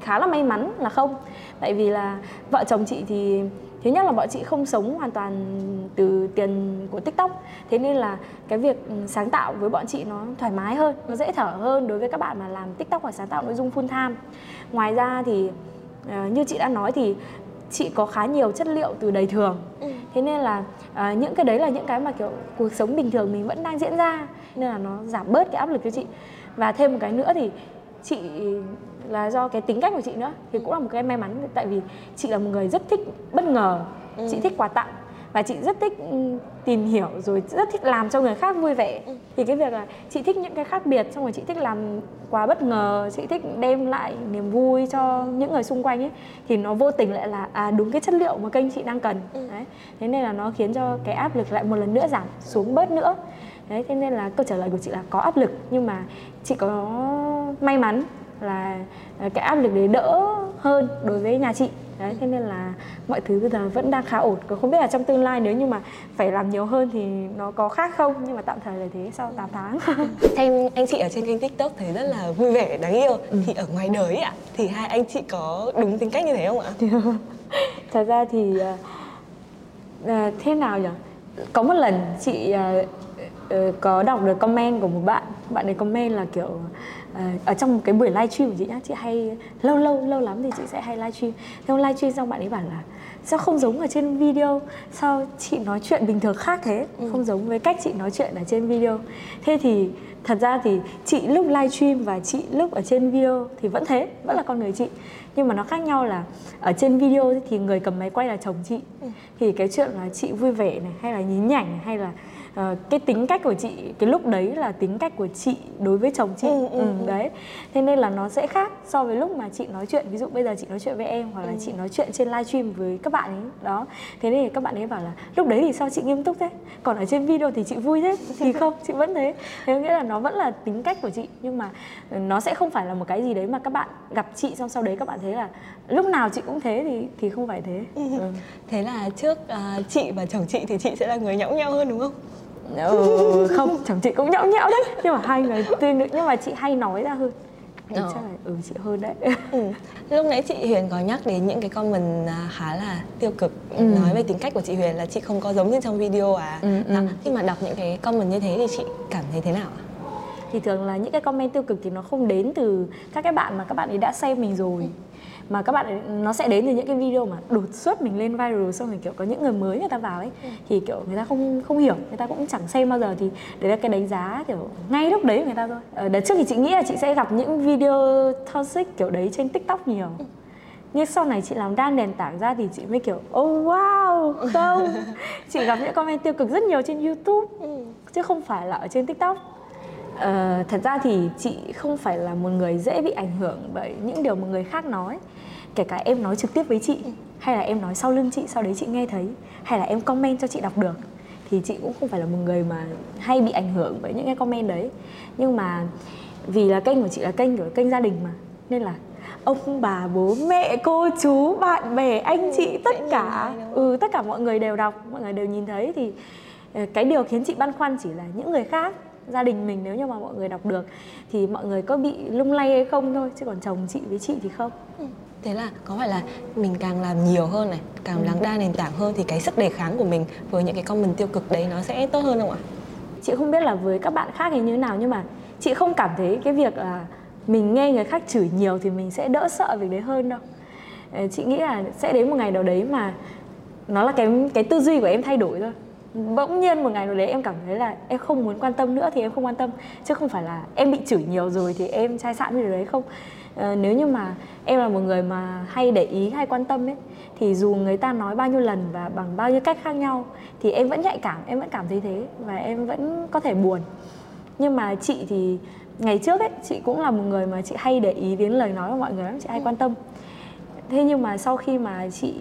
khá là may mắn là không. Tại vì là vợ chồng chị thì thứ nhất là bọn chị không sống hoàn toàn từ tiền của tiktok. Thế nên là cái việc sáng tạo với bọn chị nó thoải mái hơn nó dễ thở hơn đối với các bạn mà làm tiktok và sáng tạo nội dung full time. Ngoài ra thì uh, như chị đã nói thì chị có khá nhiều chất liệu từ đời thường. Ừ. thế nên là uh, những cái đấy là những cái mà kiểu cuộc sống bình thường mình vẫn đang diễn ra nên là nó giảm bớt cái áp lực cho chị. Và thêm một cái nữa thì chị là do cái tính cách của chị nữa thì cũng là một cái may mắn tại vì chị là một người rất thích bất ngờ ừ. chị thích quà tặng và chị rất thích ừ, tìm hiểu rồi rất thích làm cho người khác vui vẻ ừ. thì cái việc là chị thích những cái khác biệt xong rồi chị thích làm quà bất ngờ chị thích đem lại niềm vui cho những người xung quanh ấy thì nó vô tình lại là à đúng cái chất liệu mà kênh chị đang cần ừ. đấy thế nên là nó khiến cho cái áp lực lại một lần nữa giảm xuống bớt nữa đấy thế nên là câu trả lời của chị là có áp lực nhưng mà chị có may mắn là à, cái áp lực đấy đỡ hơn đối với nhà chị. Đấy thế nên là mọi thứ bây giờ vẫn đang khá ổn. Còn không biết là trong tương lai nếu như mà phải làm nhiều hơn thì nó có khác không? Nhưng mà tạm thời là thế sau 8 tháng. Xem anh chị ở trên kênh tiktok thấy rất là vui vẻ đáng yêu. Ừ. thì ở ngoài đời ạ thì hai anh chị có đúng tính cách như thế không ạ? Thật ra thì uh, thế nào nhỉ? Có một lần chị uh, có đọc được comment của một bạn. Bạn ấy comment là kiểu À, ở trong một cái buổi livestream của chị nhá chị hay lâu lâu lâu lắm thì chị sẽ hay livestream. Xong livestream xong bạn ấy bảo là sao không giống ở trên video? Sao chị nói chuyện bình thường khác thế? Ừ. không giống với cách chị nói chuyện ở trên video. Thế thì thật ra thì chị lúc livestream và chị lúc ở trên video thì vẫn thế vẫn là con người chị. Nhưng mà nó khác nhau là ở trên video thì người cầm máy quay là chồng chị. Ừ. thì cái chuyện là chị vui vẻ này hay là nhí nhảnh này, hay là uh, cái tính cách của chị cái lúc đấy là tính cách của chị đối với chồng chị. Ừ, ừ, ừ, ừ. đấy. Thế nên là nó sẽ khác so với lúc mà chị nói chuyện ví dụ bây giờ chị nói chuyện với em hoặc là ừ. chị nói chuyện trên livestream với các bạn ấy đó. Thế nên các bạn ấy bảo là lúc đấy thì sao chị nghiêm túc thế? Còn ở trên video thì chị vui thế thì không chị vẫn thế. Thế nghĩa là nó vẫn là tính cách của chị nhưng mà nó sẽ không phải là một cái gì đấy mà các bạn gặp chị xong sau đấy các bạn thấy là lúc nào chị cũng thế thì thì không phải thế. Ừ. thế là trước uh, chị và chồng chị thì chị sẽ là người nhõng nhau hơn đúng không ừ, không chồng chị cũng nhõng nhẽo đấy nhưng mà hai người tương nữ nhưng mà chị hay nói ra hơn thì ờ. chắc là ừ chị hơn đấy ừ. lúc nãy chị Huyền có nhắc đến những cái comment à, khá là tiêu cực ừ. nói về tính cách của chị Huyền là chị không có giống như trong video à ừ, ừ. khi mà đọc những cái comment như thế thì chị cảm thấy thế nào ạ thì thường là những cái comment tiêu cực thì nó không đến từ các cái bạn mà các bạn ấy đã xem mình rồi ừ mà các bạn nó sẽ đến từ những cái video mà đột xuất mình lên viral xong rồi kiểu có những người mới người ta vào ấy ừ. thì kiểu người ta không không hiểu người ta cũng chẳng xem bao giờ thì đấy là cái đánh giá kiểu ngay lúc đấy người ta thôi ờ, đợt trước thì chị nghĩ là chị sẽ gặp những video toxic kiểu đấy trên tiktok nhiều ừ. nhưng sau này chị làm đa nền tảng ra thì chị mới kiểu oh wow không chị gặp những comment tiêu cực rất nhiều trên youtube ừ. chứ không phải là ở trên tiktok Uh, thật ra thì chị không phải là một người dễ bị ảnh hưởng bởi những điều mà người khác nói kể cả em nói trực tiếp với chị hay là em nói sau lưng chị sau đấy chị nghe thấy hay là em comment cho chị đọc được thì chị cũng không phải là một người mà hay bị ảnh hưởng bởi những cái comment đấy. Nhưng mà vì là kênh của chị là kênh của kênh gia đình mà nên là ông bà bố mẹ cô chú bạn bè anh chị ừ, tất cả ừ tất cả mọi người đều đọc mọi người đều nhìn thấy. Thì ờ, cái điều khiến chị băn khoăn chỉ là những người khác gia đình mình nếu như mà mọi người đọc được thì mọi người có bị lung lay hay không thôi chứ còn chồng chị với chị thì không. Ừ. thế là có phải là mình càng làm nhiều hơn này càng ừ. lắng đa nền tảng hơn thì cái sức đề kháng của mình với những cái comment tiêu cực đấy nó sẽ tốt hơn không ạ? Chị không biết là với các bạn khác thì như thế nào nhưng mà chị không cảm thấy cái việc là mình nghe người khác chửi nhiều thì mình sẽ đỡ sợ việc đấy hơn đâu. Ờ, chị nghĩ là sẽ đến một ngày nào đấy mà nó là cái cái tư duy của em thay đổi thôi. Bỗng nhiên một ngày nào đấy em cảm thấy là em không muốn quan tâm nữa thì em không quan tâm. Chứ không phải là em bị chửi nhiều rồi thì em chai sạn với điều đấy không à, nếu như mà em là một người mà hay để ý hay quan tâm ấy thì dù người ta nói bao nhiêu lần và bằng bao nhiêu cách khác nhau thì em vẫn nhạy cảm em vẫn cảm thấy thế và em vẫn có thể buồn. Nhưng mà chị thì ngày trước ấy chị cũng là một người mà chị hay để ý đến lời nói của mọi người lắm chị hay quan tâm. Thế nhưng mà sau khi mà chị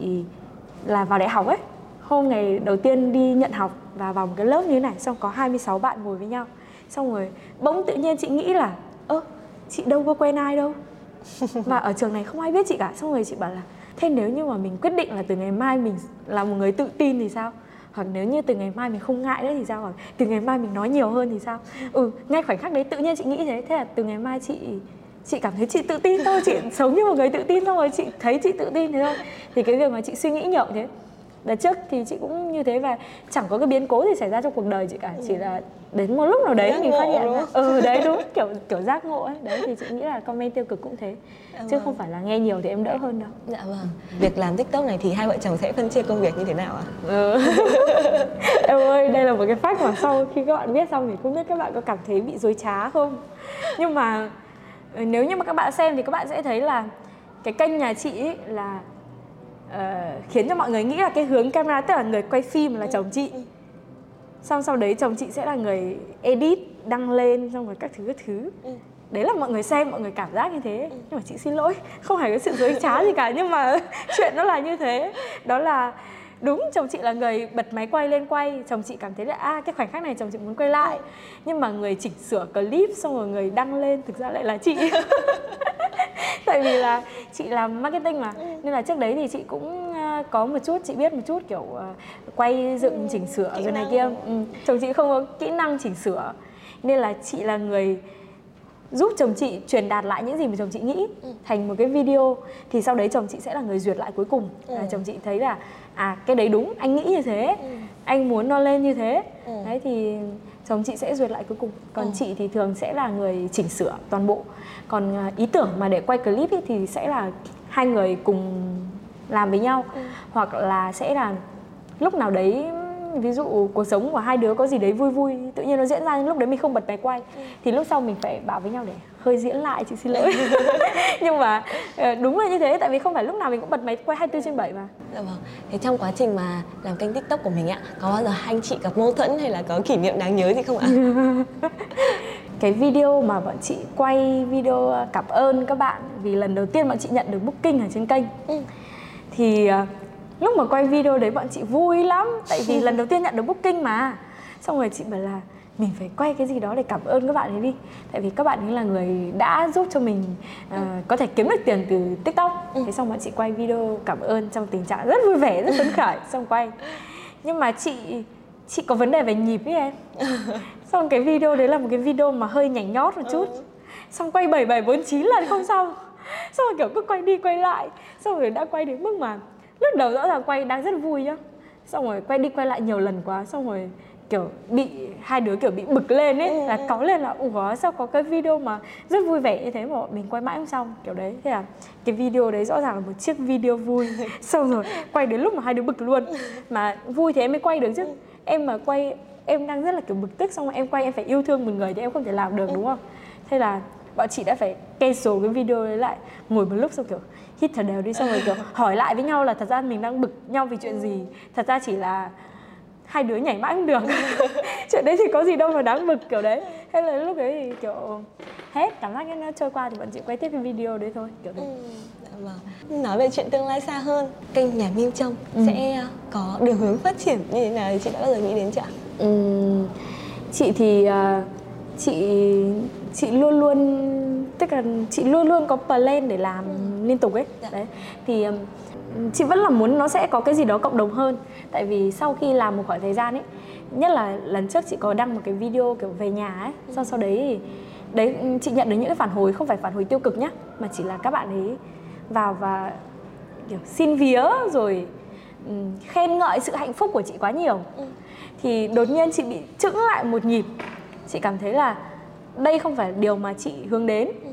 là vào đại học ấy hôm ngày đầu tiên đi nhận học và vào một cái lớp như thế này xong có 26 bạn ngồi với nhau. Xong rồi bỗng tự nhiên chị nghĩ là ơ chị đâu có quen ai đâu và ở trường này không ai biết chị cả. Xong rồi chị bảo là, thế nếu như mà mình quyết định là từ ngày mai mình là một người tự tin thì sao? Hoặc nếu như từ ngày mai mình không ngại nữa thì sao? Hoặc từ ngày mai mình nói nhiều hơn thì sao? Ừ ngay khoảnh khắc đấy tự nhiên chị nghĩ thế. Thế là từ ngày mai chị chị cảm thấy chị tự tin thôi. Chị sống như một người tự tin thôi. Chị thấy chị tự tin thế thôi. Thì cái việc mà chị suy nghĩ nhậu thế đợt trước thì chị cũng như thế và chẳng có cái biến cố gì xảy ra trong cuộc đời chị cả chỉ là đến một lúc nào đấy giác mình phát hiện ra ừ đấy đúng kiểu kiểu giác ngộ ấy. Đấy thì chị nghĩ là comment tiêu cực cũng thế. Dạ chứ vâng. không phải là nghe nhiều thì em đỡ hơn đâu. Dạ vâng. Việc làm tiktok này thì hai vợ chồng sẽ phân chia công việc như thế nào ạ? Ừ. em ơi đây là một cái fact mà sau khi các bạn biết xong thì không biết các bạn có cảm thấy bị dối trá không? Nhưng mà nếu như mà các bạn xem thì các bạn sẽ thấy là cái kênh nhà chị ấy là uh, khiến cho mọi người nghĩ là cái hướng camera tức là người quay phim là chồng chị. Xong sau đấy chồng chị sẽ là người edit đăng lên xong rồi các thứ các thứ. Đấy là mọi người xem mọi người cảm giác như thế. Nhưng mà chị xin lỗi không phải cái sự dối trá gì cả nhưng mà chuyện nó là như thế. Đó là đúng chồng chị là người bật máy quay lên quay chồng chị cảm thấy là a à, cái khoảnh khắc này chồng chị muốn quay lại. Nhưng mà người chỉnh sửa clip xong rồi người đăng lên thực ra lại là chị. Tại vì là chị làm marketing mà. Nên là trước đấy thì chị cũng à, có một chút chị biết một chút kiểu à, quay dựng chỉnh sửa rồi này kia. Ừ. chồng chị không có kỹ năng chỉnh sửa. Nên là chị là người giúp chồng chị truyền đạt lại những gì mà chồng chị nghĩ ừ. thành một cái video thì sau đấy chồng chị sẽ là người duyệt lại cuối cùng ừ. là chồng chị thấy là à cái đấy đúng anh nghĩ như thế ừ. anh muốn nó lên như thế ừ. đấy thì chồng chị sẽ duyệt lại cuối cùng còn ừ. chị thì thường sẽ là người chỉnh sửa toàn bộ còn à, ý tưởng mà để quay clip ý, thì sẽ là hai người cùng làm với nhau ừ. hoặc là sẽ là lúc nào đấy ví dụ cuộc sống của hai đứa có gì đấy vui vui tự nhiên nó diễn ra nhưng lúc đấy mình không bật máy quay. Ừ. thì lúc sau mình phải bảo với nhau để hơi diễn lại chị xin lỗi. Nhưng mà ờ, đúng là như thế tại vì không phải lúc nào mình cũng bật máy quay 24 trên 7 mà. Dạ vâng. Thế trong quá trình mà làm kênh tiktok của mình ạ có bao giờ anh chị gặp mâu thuẫn hay là có kỷ niệm đáng nhớ gì không ạ? Cái video mà bọn chị quay video ờ, cảm ơn các bạn vì lần đầu tiên bọn chị nhận được booking ở trên kênh. Ừ. thì ờ, lúc mà quay video đấy bọn chị vui lắm tại vì lần đầu tiên nhận được booking mà. Xong rồi chị bảo là mình phải quay cái gì đó để cảm ơn các bạn ấy đi. Tại vì các bạn ấy là người đã giúp cho mình uh, có thể kiếm được tiền từ tiktok. Ừ. thế xong bọn chị quay video cảm ơn trong tình trạng rất vui vẻ rất phấn khởi xong quay. Nhưng mà chị chị có vấn đề về nhịp ấy em. Xong cái video đấy là một cái video mà hơi nhảy nhót một chút. Ừ. xong quay bảy bảy bốn chín lần không xong. Xong rồi kiểu cứ quay đi quay lại. Xong rồi đã quay đến mức mà lúc đầu rõ ràng quay đang rất vui nhá. Xong rồi quay đi quay lại nhiều lần quá xong rồi kiểu bị hai đứa kiểu bị bực lên ấy ừ. là ừ. có lên là ủa sao có cái video mà rất vui vẻ như thế mà mình quay mãi không xong? Kiểu đấy thế là cái video đấy rõ ràng là một chiếc video vui. Xong rồi quay đến lúc mà hai đứa bực luôn. Mà vui thì em mới quay được chứ. Em mà quay em đang rất là kiểu bực tức xong rồi em quay em phải yêu thương một người thì em không thể làm được đúng không? Thế là bọn chị đã phải cancel cái video đấy lại ngồi một lúc xong kiểu hít thở đều đi xong rồi kiểu hỏi lại với nhau là thật ra mình đang bực nhau vì chuyện gì? Thật ra chỉ là hai đứa nhảy mãi không được. Chuyện đấy thì có gì đâu mà đáng bực kiểu đấy. Thế là lúc đấy thì kiểu hết cảm giác nó trôi qua thì bọn chị quay tiếp cái video đấy thôi kiểu đấy ừ, dạ vâng. nói về chuyện tương lai xa hơn kênh nhà Minh Trông ừ. sẽ ờ, có đường hướng phát triển như thế nào thì chị đã bao giờ nghĩ đến chưa ừ, chị thì uh, chị chị luôn luôn tức là chị luôn luôn có plan để làm ừ. liên tục ấy dạ. đấy thì chị vẫn là muốn nó sẽ có cái gì đó cộng đồng hơn tại vì sau khi làm một khoảng thời gian ấy nhất là lần trước chị có đăng một cái video kiểu về nhà ấy ừ. sau sau đấy thì đấy chị nhận được những cái phản hồi không phải phản hồi tiêu cực nhá mà chỉ là các bạn ấy vào và kiểu xin vía rồi um, khen ngợi sự hạnh phúc của chị quá nhiều ừ. thì đột nhiên chị bị chững lại một nhịp chị cảm thấy là đây không phải điều mà chị hướng đến ừ.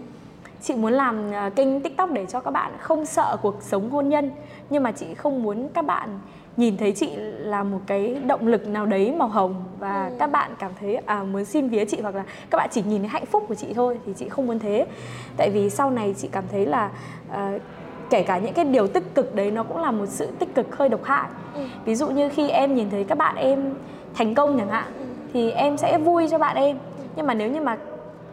Chị muốn làm à, kênh tiktok để cho các bạn không sợ cuộc sống hôn nhân nhưng mà chị không muốn các bạn nhìn thấy chị là một cái động lực nào đấy màu hồng và ừ. các bạn cảm thấy à, muốn xin vía chị hoặc là các bạn chỉ nhìn thấy hạnh phúc của chị thôi thì chị không muốn thế tại vì sau này chị cảm thấy là uh, kể cả những cái điều tích cực đấy nó cũng là một sự tích cực hơi độc hại ừ. ví dụ như khi em nhìn thấy các bạn em thành công chẳng hạn ừ. thì em sẽ vui cho bạn em nhưng mà nếu như mà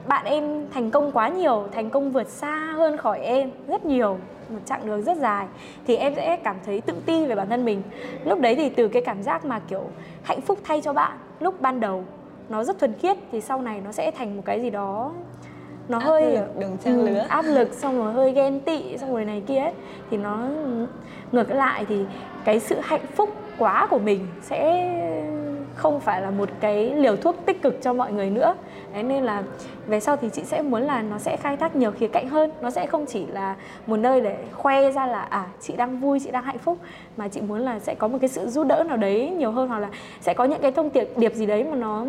bạn em thành công quá nhiều thành công vượt xa hơn khỏi em rất nhiều một chặng đường rất dài thì em sẽ cảm thấy tự ti về bản thân mình. Lúc đấy thì từ cái cảm giác mà kiểu hạnh phúc thay cho bạn lúc ban đầu nó rất thuần khiết thì sau này nó sẽ thành một cái gì đó nó áp hơi lực, đường trang ừ, lứa áp lực xong rồi hơi ghen tị xong rồi này kia ấy thì nó ngược lại thì cái sự hạnh phúc quá của mình sẽ không phải là một cái liều thuốc tích cực cho mọi người nữa. Đấy, nên là về sau thì chị sẽ muốn là nó sẽ khai thác nhiều khía cạnh hơn. Nó sẽ không chỉ là một nơi để khoe ra là à chị đang vui chị đang hạnh phúc mà chị muốn là sẽ có một cái sự giúp đỡ nào đấy nhiều hơn hoặc là sẽ có những cái thông điệp gì đấy mà nó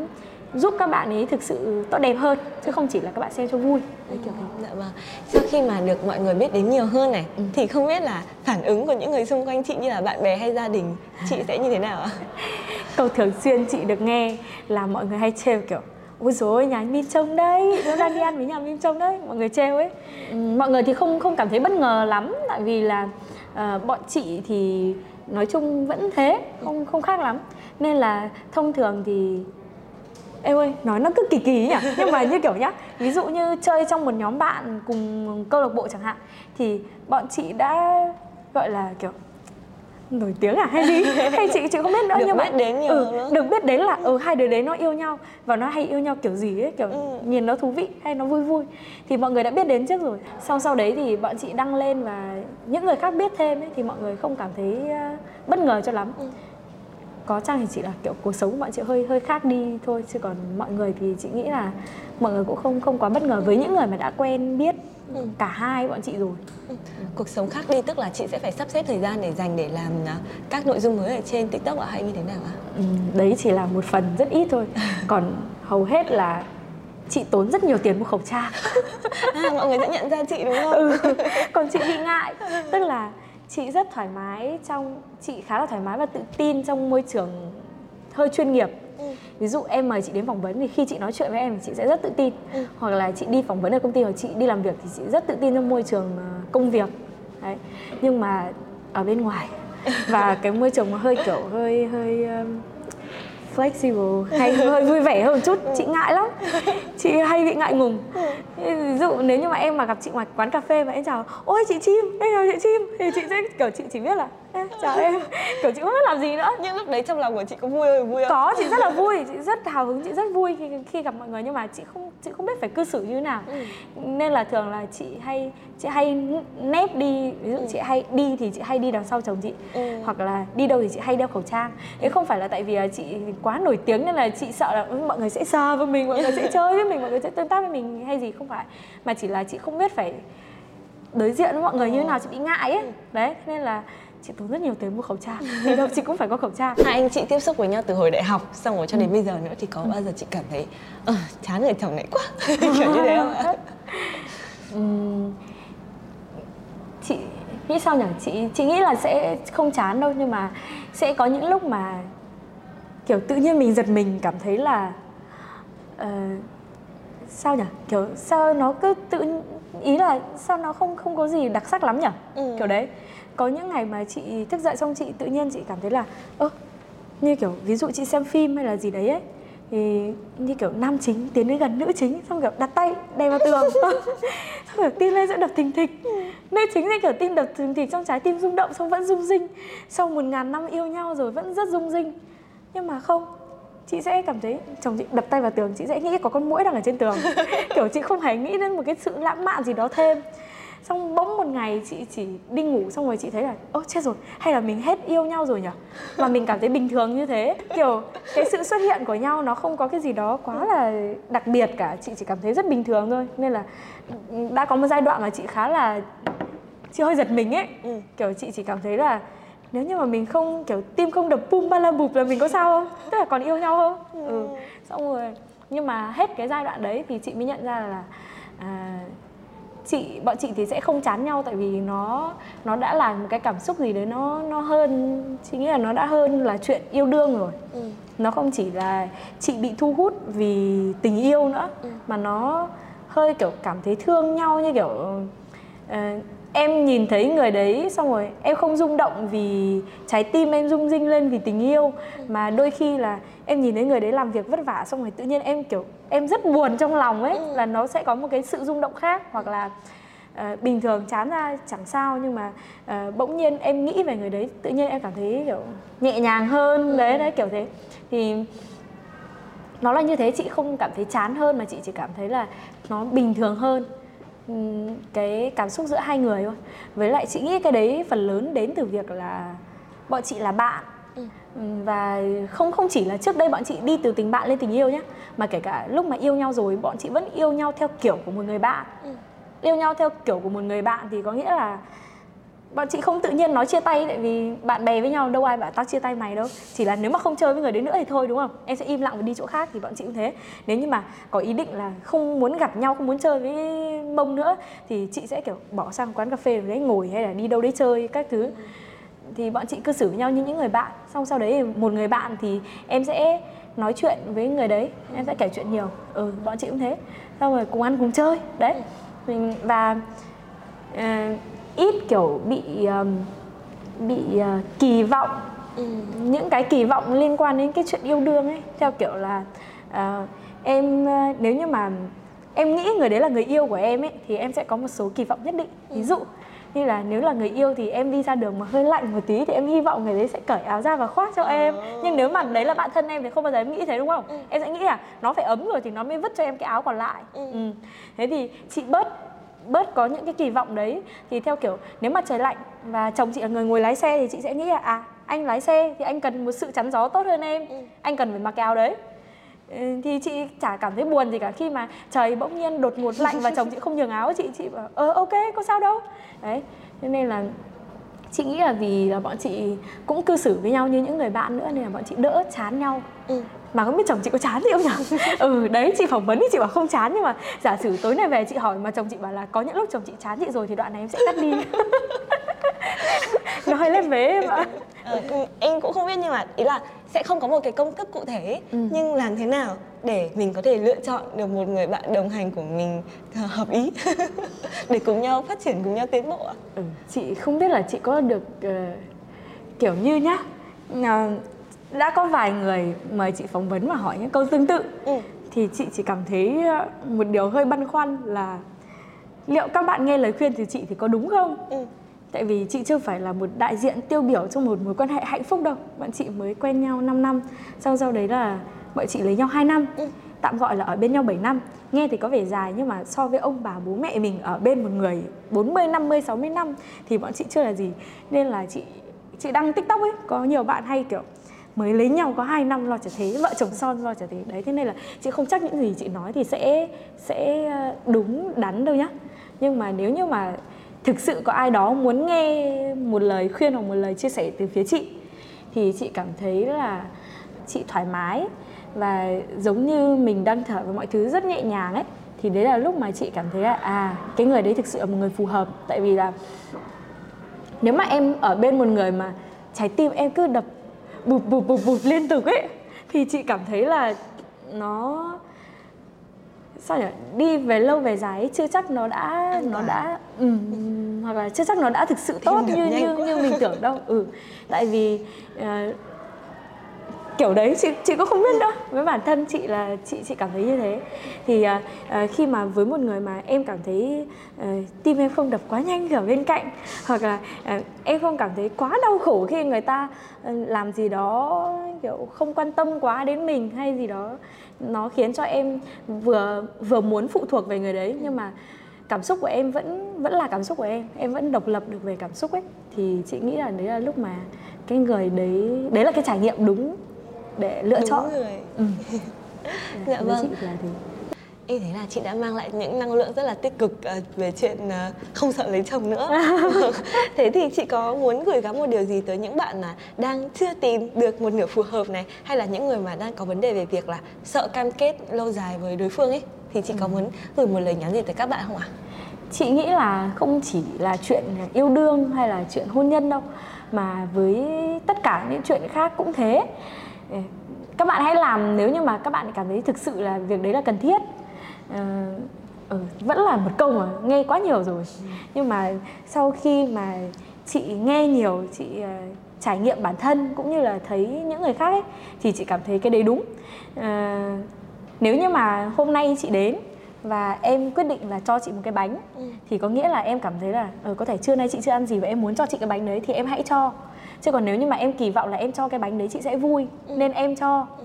giúp các bạn ấy thực sự tốt đẹp hơn chứ không chỉ là các bạn xem cho vui đấy kiểu thế. Dạ vâng. Sau khi mà được mọi người biết đến nhiều hơn này ừ. thì không biết là phản ứng của những người xung quanh chị như là bạn bè hay gia đình chị sẽ như thế nào ạ? Câu thường xuyên chị được nghe là mọi người hay trêu kiểu ôi dồi nhà anh Min trông đấy nó đang đi ăn với nhà Min trông đấy mọi người trêu ấy ừ, mọi người thì không không cảm thấy bất ngờ lắm tại vì là uh, bọn chị thì nói chung vẫn thế không không khác lắm nên là thông thường thì em ơi nói nó cứ kỳ kỳ nhỉ nhưng mà như kiểu nhá ví dụ như chơi trong một nhóm bạn cùng câu lạc bộ chẳng hạn thì bọn chị đã gọi là kiểu nổi tiếng à hay gì hay chị chị không biết nữa được nhưng biết mà đến nhiều ừ, nữa. được biết đến là ừ hai đứa đấy nó yêu nhau và nó hay yêu nhau kiểu gì ấy kiểu Ừ. nhìn nó thú vị hay nó vui vui thì mọi người đã biết đến trước rồi sau sau đấy thì bọn chị đăng lên và những người khác biết thêm ấy, thì mọi người không cảm thấy ờ, bất ngờ cho lắm Ừ. có chăng thì chỉ là kiểu cuộc sống của bọn chị hơi hơi khác đi thôi. Chứ còn mọi người thì chị nghĩ là mọi người cũng không không quá bất ngờ với những người mà đã quen biết Ừ. cả hai bọn chị rồi. Cuộc sống khác đi tức là chị sẽ phải sắp xếp thời gian để dành để làm à, các nội dung mới ở trên tiktok ạ hay như thế nào ạ? Ừ, đấy chỉ là một phần rất ít thôi. Còn hầu hết là chị tốn rất nhiều tiền mua khẩu trang. À, mọi người sẽ nhận ra chị đúng không? Ừ. còn chị bị ngại. Tức là chị rất thoải mái trong chị khá là thoải mái và tự tin trong môi trường hơi chuyên nghiệp Ừ. ví dụ em mời chị đến phỏng vấn thì khi chị nói chuyện với em thì chị sẽ rất tự tin Ừ. hoặc là chị đi phỏng vấn ở công ty hoặc chị đi làm việc thì chị rất tự tin trong môi trường ờ, công việc đấy nhưng mà ở bên ngoài và cái môi trường mà hơi kiểu hơi hơi um, flexible, hay hơi vui vẻ hơn một chút. Chị ngại lắm. Chị hay bị ngại ngùng. Ví dụ nếu như mà em mà gặp chị ngoài quán cà phê và em chào, ôi, chị chim, em chào chị chim. Thì chị sẽ, kiểu, chị chỉ biết là "Ê, chào em. Kiểu chị không biết làm gì nữa. Nhưng lúc đấy trong lòng của chị có vui ơi vui không? Có chị rất là vui. Chị rất hào hứng chị rất vui khi khi gặp mọi người. Nhưng mà chị không chị không biết phải cư xử như thế nào nên là thường là chị hay chị hay nép đi. Ví dụ chị hay đi thì chị hay đi đằng sau chồng chị. Ừ. hoặc là đi đâu thì chị hay đeo khẩu trang. Thế không phải là tại vì là chị quá nổi tiếng nên là chị sợ là "Ừ, mọi người sẽ sờ vào mình mọi người sẽ chơi với mình mọi người sẽ tương tác với mình hay gì. Không phải. Mà chỉ là chị không biết phải đối diện với mọi người như thế nào chị bị ngại ấy. Đấy thế nên là chị tốn rất nhiều tiền mua khẩu trang. Đi đâu chị cũng phải có khẩu trang. Hai anh chị tiếp xúc với nhau từ hồi đại học xong rồi cho đến bây giờ nữa thì có bao giờ chị cảm thấy ờ, chán người chồng này quá. Kiểu như thế không ạ? Ừm, chị nghĩ sao nhỉ? Chị chị nghĩ là sẽ không chán đâu nhưng mà sẽ có những lúc mà kiểu tự nhiên mình giật mình cảm thấy là ờ, sao nhỉ? Kiểu sao nó cứ tự ý là sao nó không không có gì đặc sắc lắm nhỉ? Ừ. kiểu đấy có những ngày mà chị thức dậy xong chị tự nhiên chị cảm thấy là ơ như kiểu ví dụ chị xem phim hay là gì đấy ấy thì như kiểu nam chính tiến đến gần nữ chính xong kiểu đặt tay đè vào tường. Xong kiểu tim lên sẽ đập thình thịch. Nữ chính thì kiểu tim đập thình thịch trong trái tim rung động xong vẫn rung rinh. Sau một ngàn năm yêu nhau rồi vẫn rất rung rinh. Nhưng mà không chị sẽ cảm thấy chồng chị đập tay vào tường chị sẽ nghĩ có con muỗi đang ở trên tường. Kiểu chị không hề nghĩ đến một cái sự lãng mạn gì đó thêm xong bỗng một ngày chị chỉ đi ngủ xong rồi chị thấy là ơ chết rồi hay là mình hết yêu nhau rồi nhỉ? Và mình cảm thấy bình thường như thế. Kiểu cái sự xuất hiện của nhau nó không có cái gì đó quá là đặc biệt cả. Chị chỉ cảm thấy rất bình thường thôi. Nên là đã có một giai đoạn mà chị khá là chị hơi giật mình ấy. Ừ. kiểu chị chỉ cảm thấy là nếu như mà mình không kiểu tim không đập bum ba la bụp là mình có sao không? Tức là còn yêu nhau không? Ừ. xong rồi nhưng mà hết cái giai đoạn đấy thì chị mới nhận ra là à, chị bọn chị thì sẽ không chán nhau tại vì nó nó đã là một cái cảm xúc gì đấy nó nó hơn chị nghĩ là nó đã hơn là chuyện yêu đương rồi Ừ. nó không chỉ là chị bị thu hút vì tình yêu nữa Ừ. mà nó hơi kiểu cảm thấy thương nhau như kiểu ờ, em nhìn thấy người đấy xong rồi em không rung động vì trái tim em rung rinh lên vì tình yêu. Mà đôi khi là em nhìn thấy người đấy làm việc vất vả xong rồi tự nhiên em kiểu em rất buồn trong lòng ấy Ừ. là nó sẽ có một cái sự rung động khác hoặc là ờ, bình thường chán ra chẳng sao nhưng mà ờ, bỗng nhiên em nghĩ về người đấy tự nhiên em cảm thấy kiểu nhẹ nhàng hơn đấy đấy kiểu thế. Thì nó là như thế chị không cảm thấy chán hơn mà chị chỉ cảm thấy là nó bình thường hơn cái cảm xúc giữa hai người thôi với lại chị nghĩ cái đấy phần lớn đến từ việc là bọn chị là bạn Ừ. Ừm, và không không chỉ là trước đây bọn chị đi từ tình bạn lên tình yêu nhé mà kể cả lúc mà yêu nhau rồi bọn chị vẫn yêu nhau theo kiểu của một người bạn Ừ. yêu nhau theo kiểu của một người bạn thì có nghĩa là bọn chị không tự nhiên nói chia tay tại vì bạn bè với nhau đâu ai bảo tao chia tay mày đâu. Chỉ là nếu mà không chơi với người đấy nữa thì thôi đúng không? Em sẽ im lặng và đi chỗ khác thì bọn chị cũng thế. Nếu như mà có ý định là không muốn gặp nhau không muốn chơi với mông nữa thì chị sẽ kiểu bỏ sang quán cà phê đấy ngồi hay là đi đâu đấy chơi các thứ. Thì bọn chị cư xử với nhau như những người bạn. Xong sau đấy một người bạn thì em sẽ nói chuyện với người đấy em sẽ kể chuyện nhiều. Ừ bọn chị cũng thế. Xong rồi cùng ăn cùng chơi đấy. Mình và uh, ít kiểu bị um, bị uh, kỳ vọng ừ. những cái kỳ vọng liên quan đến cái chuyện yêu đương ấy theo kiểu là uh, em uh, nếu như mà em nghĩ người đấy là người yêu của em ấy thì em sẽ có một số kỳ vọng nhất định ví dụ như là nếu là người yêu thì em đi ra đường mà hơi lạnh một tí thì em hy vọng người đấy sẽ cởi áo ra và khoác cho em nhưng nếu mà đấy là bạn thân em thì không bao giờ em nghĩ thế đúng không ừ. em sẽ nghĩ là nó phải ấm rồi thì nó mới vứt cho em cái áo còn lại ừ. Ừ. thế thì chị bớt bớt có những cái kỳ vọng đấy thì theo kiểu nếu mà trời lạnh và chồng chị là người ngồi lái xe thì chị sẽ nghĩ là à anh lái xe thì anh cần một sự chắn gió tốt hơn em ừ. anh cần phải mặc áo đấy ừ, thì chị chả cảm thấy buồn gì cả khi mà trời bỗng nhiên đột ngột lạnh và chồng chị không nhường áo chị chị bảo ờ ok có sao đâu đấy cho nên là chị nghĩ là vì là bọn chị cũng cư xử với nhau như những người bạn nữa nên là bọn chị đỡ chán nhau ừ. Mà không biết chồng chị có chán gì không nhỉ? Ừ đấy chị phỏng vấn thì chị bảo không chán nhưng mà giả sử tối nay về chị hỏi mà chồng chị bảo là có những lúc chồng chị chán chị rồi thì đoạn này em sẽ cắt đi. Nói lên với em ạ. Ờ, em cũng không biết nhưng mà ý là sẽ không có một cái công thức cụ thể ừ. nhưng làm thế nào để mình có thể lựa chọn được một người bạn đồng hành của mình hợp ý? Để cùng nhau phát triển cùng nhau tiến bộ ạ. Ừ, chị không biết là chị có được uh, kiểu như nhá uh, đã có vài người mời chị phỏng vấn và hỏi những câu tương tự. Ừ. thì chị chỉ cảm thấy một điều hơi băn khoăn là liệu các bạn nghe lời khuyên từ chị thì có đúng không? Ừ. Tại vì chị chưa phải là một đại diện tiêu biểu trong một mối quan hệ hạnh phúc đâu. Bọn chị mới quen nhau 5 năm sau sau đấy là bọn chị lấy nhau 2 năm. Ừ. tạm gọi là ở bên nhau 7 năm. Nghe thì có vẻ dài nhưng mà so với ông bà bố mẹ mình ở bên một người 40, 50, 60 năm thì bọn chị chưa là gì. Nên là chị chị đăng tiktok ấy có nhiều bạn hay kiểu mới lấy nhau có 2 năm lo trở thế, vợ chồng son lo trở thế. Đấy, thế nên là chị không chắc những gì chị nói thì sẽ sẽ ờ, đúng, đắn đâu nhá. Nhưng mà nếu như mà thực sự có ai đó muốn nghe một lời khuyên hoặc một lời chia sẻ từ phía chị, thì chị cảm thấy là chị thoải mái và giống như mình đang thở với mọi thứ rất nhẹ nhàng ấy, thì đấy là lúc mà chị cảm thấy là à cái người đấy thực sự là một người phù hợp. Tại vì là nếu mà em ở bên một người mà trái tim em cứ đập bụp bụp bụp bụp liên tục ấy thì chị cảm thấy là nó sao nhỉ? Đi về lâu về dài ấy, chưa chắc nó đã An nó đã ừ, hoặc là chưa chắc nó đã thực sự tốt như như như mình tưởng đâu. Ừ tại vì uh, kiểu đấy chị chị cũng không biết đâu với bản thân chị là chị chị cảm thấy như thế. Thì uh, khi mà với một người mà em cảm thấy uh, tim em không đập quá nhanh ở bên cạnh hoặc là uh, em không cảm thấy quá đau khổ khi người ta uh, làm gì đó kiểu không quan tâm quá đến mình hay gì đó nó khiến cho em vừa vừa muốn phụ thuộc về người đấy nhưng mà cảm xúc của em vẫn vẫn là cảm xúc của em. Em vẫn độc lập được về cảm xúc ấy. Thì chị nghĩ là đấy là lúc mà cái người đấy đấy là cái trải nghiệm đúng để lựa đúng chọn người. Ừ. dạ vâng chị là thế Em thấy là chị đã mang lại những năng lượng rất là tích cực uh, về chuyện uh, không sợ lấy chồng nữa. Thế thì chị có muốn gửi gắm một điều gì tới những bạn mà đang chưa tìm được một nửa phù hợp này hay là những người mà đang có vấn đề về việc là sợ cam kết lâu dài với đối phương ấy thì chị có ừ. muốn gửi một lời nhắn gì tới các bạn không ạ? Chị nghĩ là không chỉ là chuyện yêu đương hay là chuyện hôn nhân đâu mà với tất cả những chuyện khác cũng thế các bạn hãy làm nếu như mà các bạn cảm thấy thực sự là việc đấy là cần thiết. À, ừ, vẫn là một câu mà nghe quá nhiều rồi. Nhưng mà sau khi mà chị nghe nhiều chị uh, trải nghiệm bản thân cũng như là thấy những người khác ấy thì chị cảm thấy cái đấy đúng. À, nếu như mà hôm nay chị đến và em quyết định là cho chị một cái bánh ừ. thì có nghĩa là em cảm thấy là ừ, có thể trưa nay chị chưa ăn gì và em muốn cho chị cái bánh đấy thì em hãy cho chứ còn nếu như mà em kỳ vọng là em cho cái bánh đấy chị sẽ vui ừ. nên em cho. Ừ.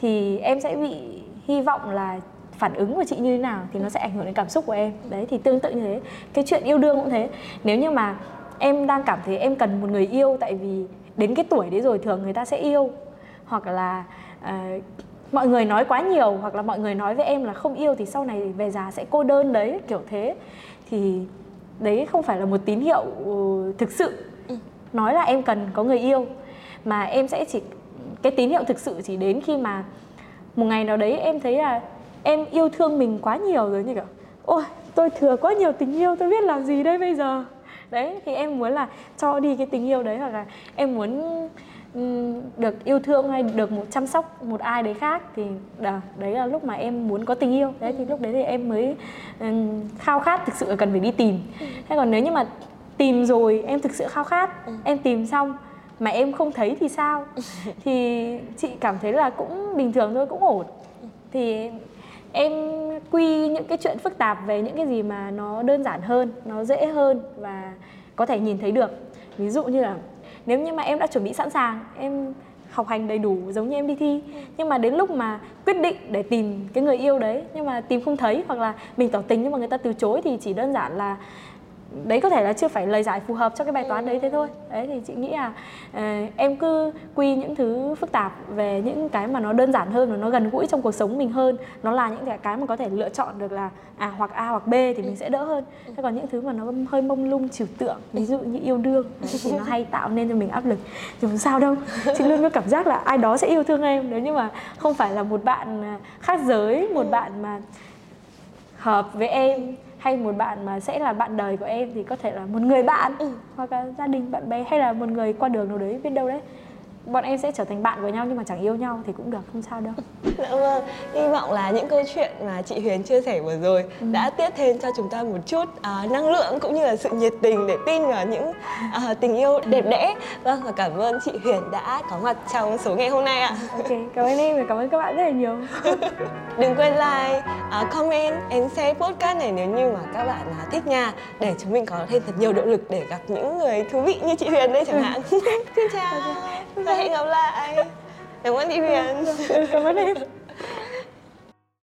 thì em sẽ bị hy vọng là phản ứng của chị như thế nào thì nó sẽ ảnh hưởng đến cảm xúc của em. Đấy thì tương tự như thế. Cái chuyện yêu đương cũng thế. Nếu như mà em đang cảm thấy em cần một người yêu tại vì đến cái tuổi đấy rồi thường người ta sẽ yêu hoặc là uh, mọi người nói quá nhiều hoặc là mọi người nói với em là không yêu thì sau này về già sẽ cô đơn đấy kiểu thế. Thì đấy không phải là một tín hiệu ừ, thực sự. ừ nói là em cần có người yêu. Mà em sẽ chỉ, cái tín hiệu thực sự chỉ đến khi mà một ngày nào đấy em thấy là em yêu thương mình quá nhiều rồi, như kiểu, ôi, tôi thừa quá nhiều tình yêu, tôi biết làm gì đây bây giờ? Đấy, thì em muốn là cho đi cái tình yêu đấy, hoặc là em muốn được yêu thương hay được một, chăm sóc một ai đấy khác thì đấy là lúc mà em muốn có tình yêu. Đấy, thì lúc đấy thì em mới khao khát thực sự cần phải đi tìm. Thế còn nếu như mà tìm rồi em thực sự khao khát. Ừ. em tìm xong mà em không thấy thì sao? Thì chị cảm thấy là cũng bình thường thôi cũng ổn. Thì em quy những cái chuyện phức tạp về những cái gì mà nó đơn giản hơn nó dễ hơn và có thể nhìn thấy được. Ví dụ như là nếu như mà em đã chuẩn bị sẵn sàng em học hành đầy đủ giống như em đi thi nhưng mà đến lúc mà quyết định để tìm cái người yêu đấy nhưng mà tìm không thấy hoặc là mình tỏ tình nhưng mà người ta từ chối thì chỉ đơn giản là đấy có thể là chưa phải lời giải phù hợp cho cái bài toán đấy thế thôi. Đấy thì chị nghĩ là uh, em cứ quy những thứ phức tạp về những cái mà nó đơn giản hơn và nó gần gũi trong cuộc sống mình hơn. Nó là những cái mà có thể lựa chọn được là à hoặc a hoặc b thì mình sẽ đỡ hơn. Thế còn những thứ mà nó hơi mông lung trừu tượng ví dụ như yêu đương đấy, thì nó hay tạo nên cho mình áp lực. Thì không sao đâu chị luôn có cảm giác là ai đó sẽ yêu thương em. Nếu như mà không phải là một bạn à, khác giới một bạn mà hợp với em hay một bạn mà sẽ là bạn đời của em thì có thể là một người bạn ừ. hoặc là gia đình bạn bè hay là một người qua đường nào đấy biết đâu đấy bọn em sẽ trở thành bạn với nhau nhưng mà chẳng yêu nhau thì cũng được không sao đâu. Dạ vâng hy vọng là những câu chuyện mà chị Huyền chia sẻ vừa rồi ừ. đã tiếp thêm cho chúng ta một chút uh, năng lượng cũng như là sự nhiệt tình để tin vào những uh, tình yêu đẹp đẽ. Vâng và cảm ơn chị Huyền đã có mặt trong số ngày hôm nay ạ. Ok cảm ơn em và cảm ơn các bạn rất là nhiều. Đừng quên like uh, comment and share podcast này nếu như mà các bạn uh, thích nha. Để chúng mình có thêm thật nhiều động lực để gặp những người thú vị như chị Huyền đây chẳng hạn. Xin chào. Okay hẹn gặp lại cảm ơn chị Huyền cảm ơn em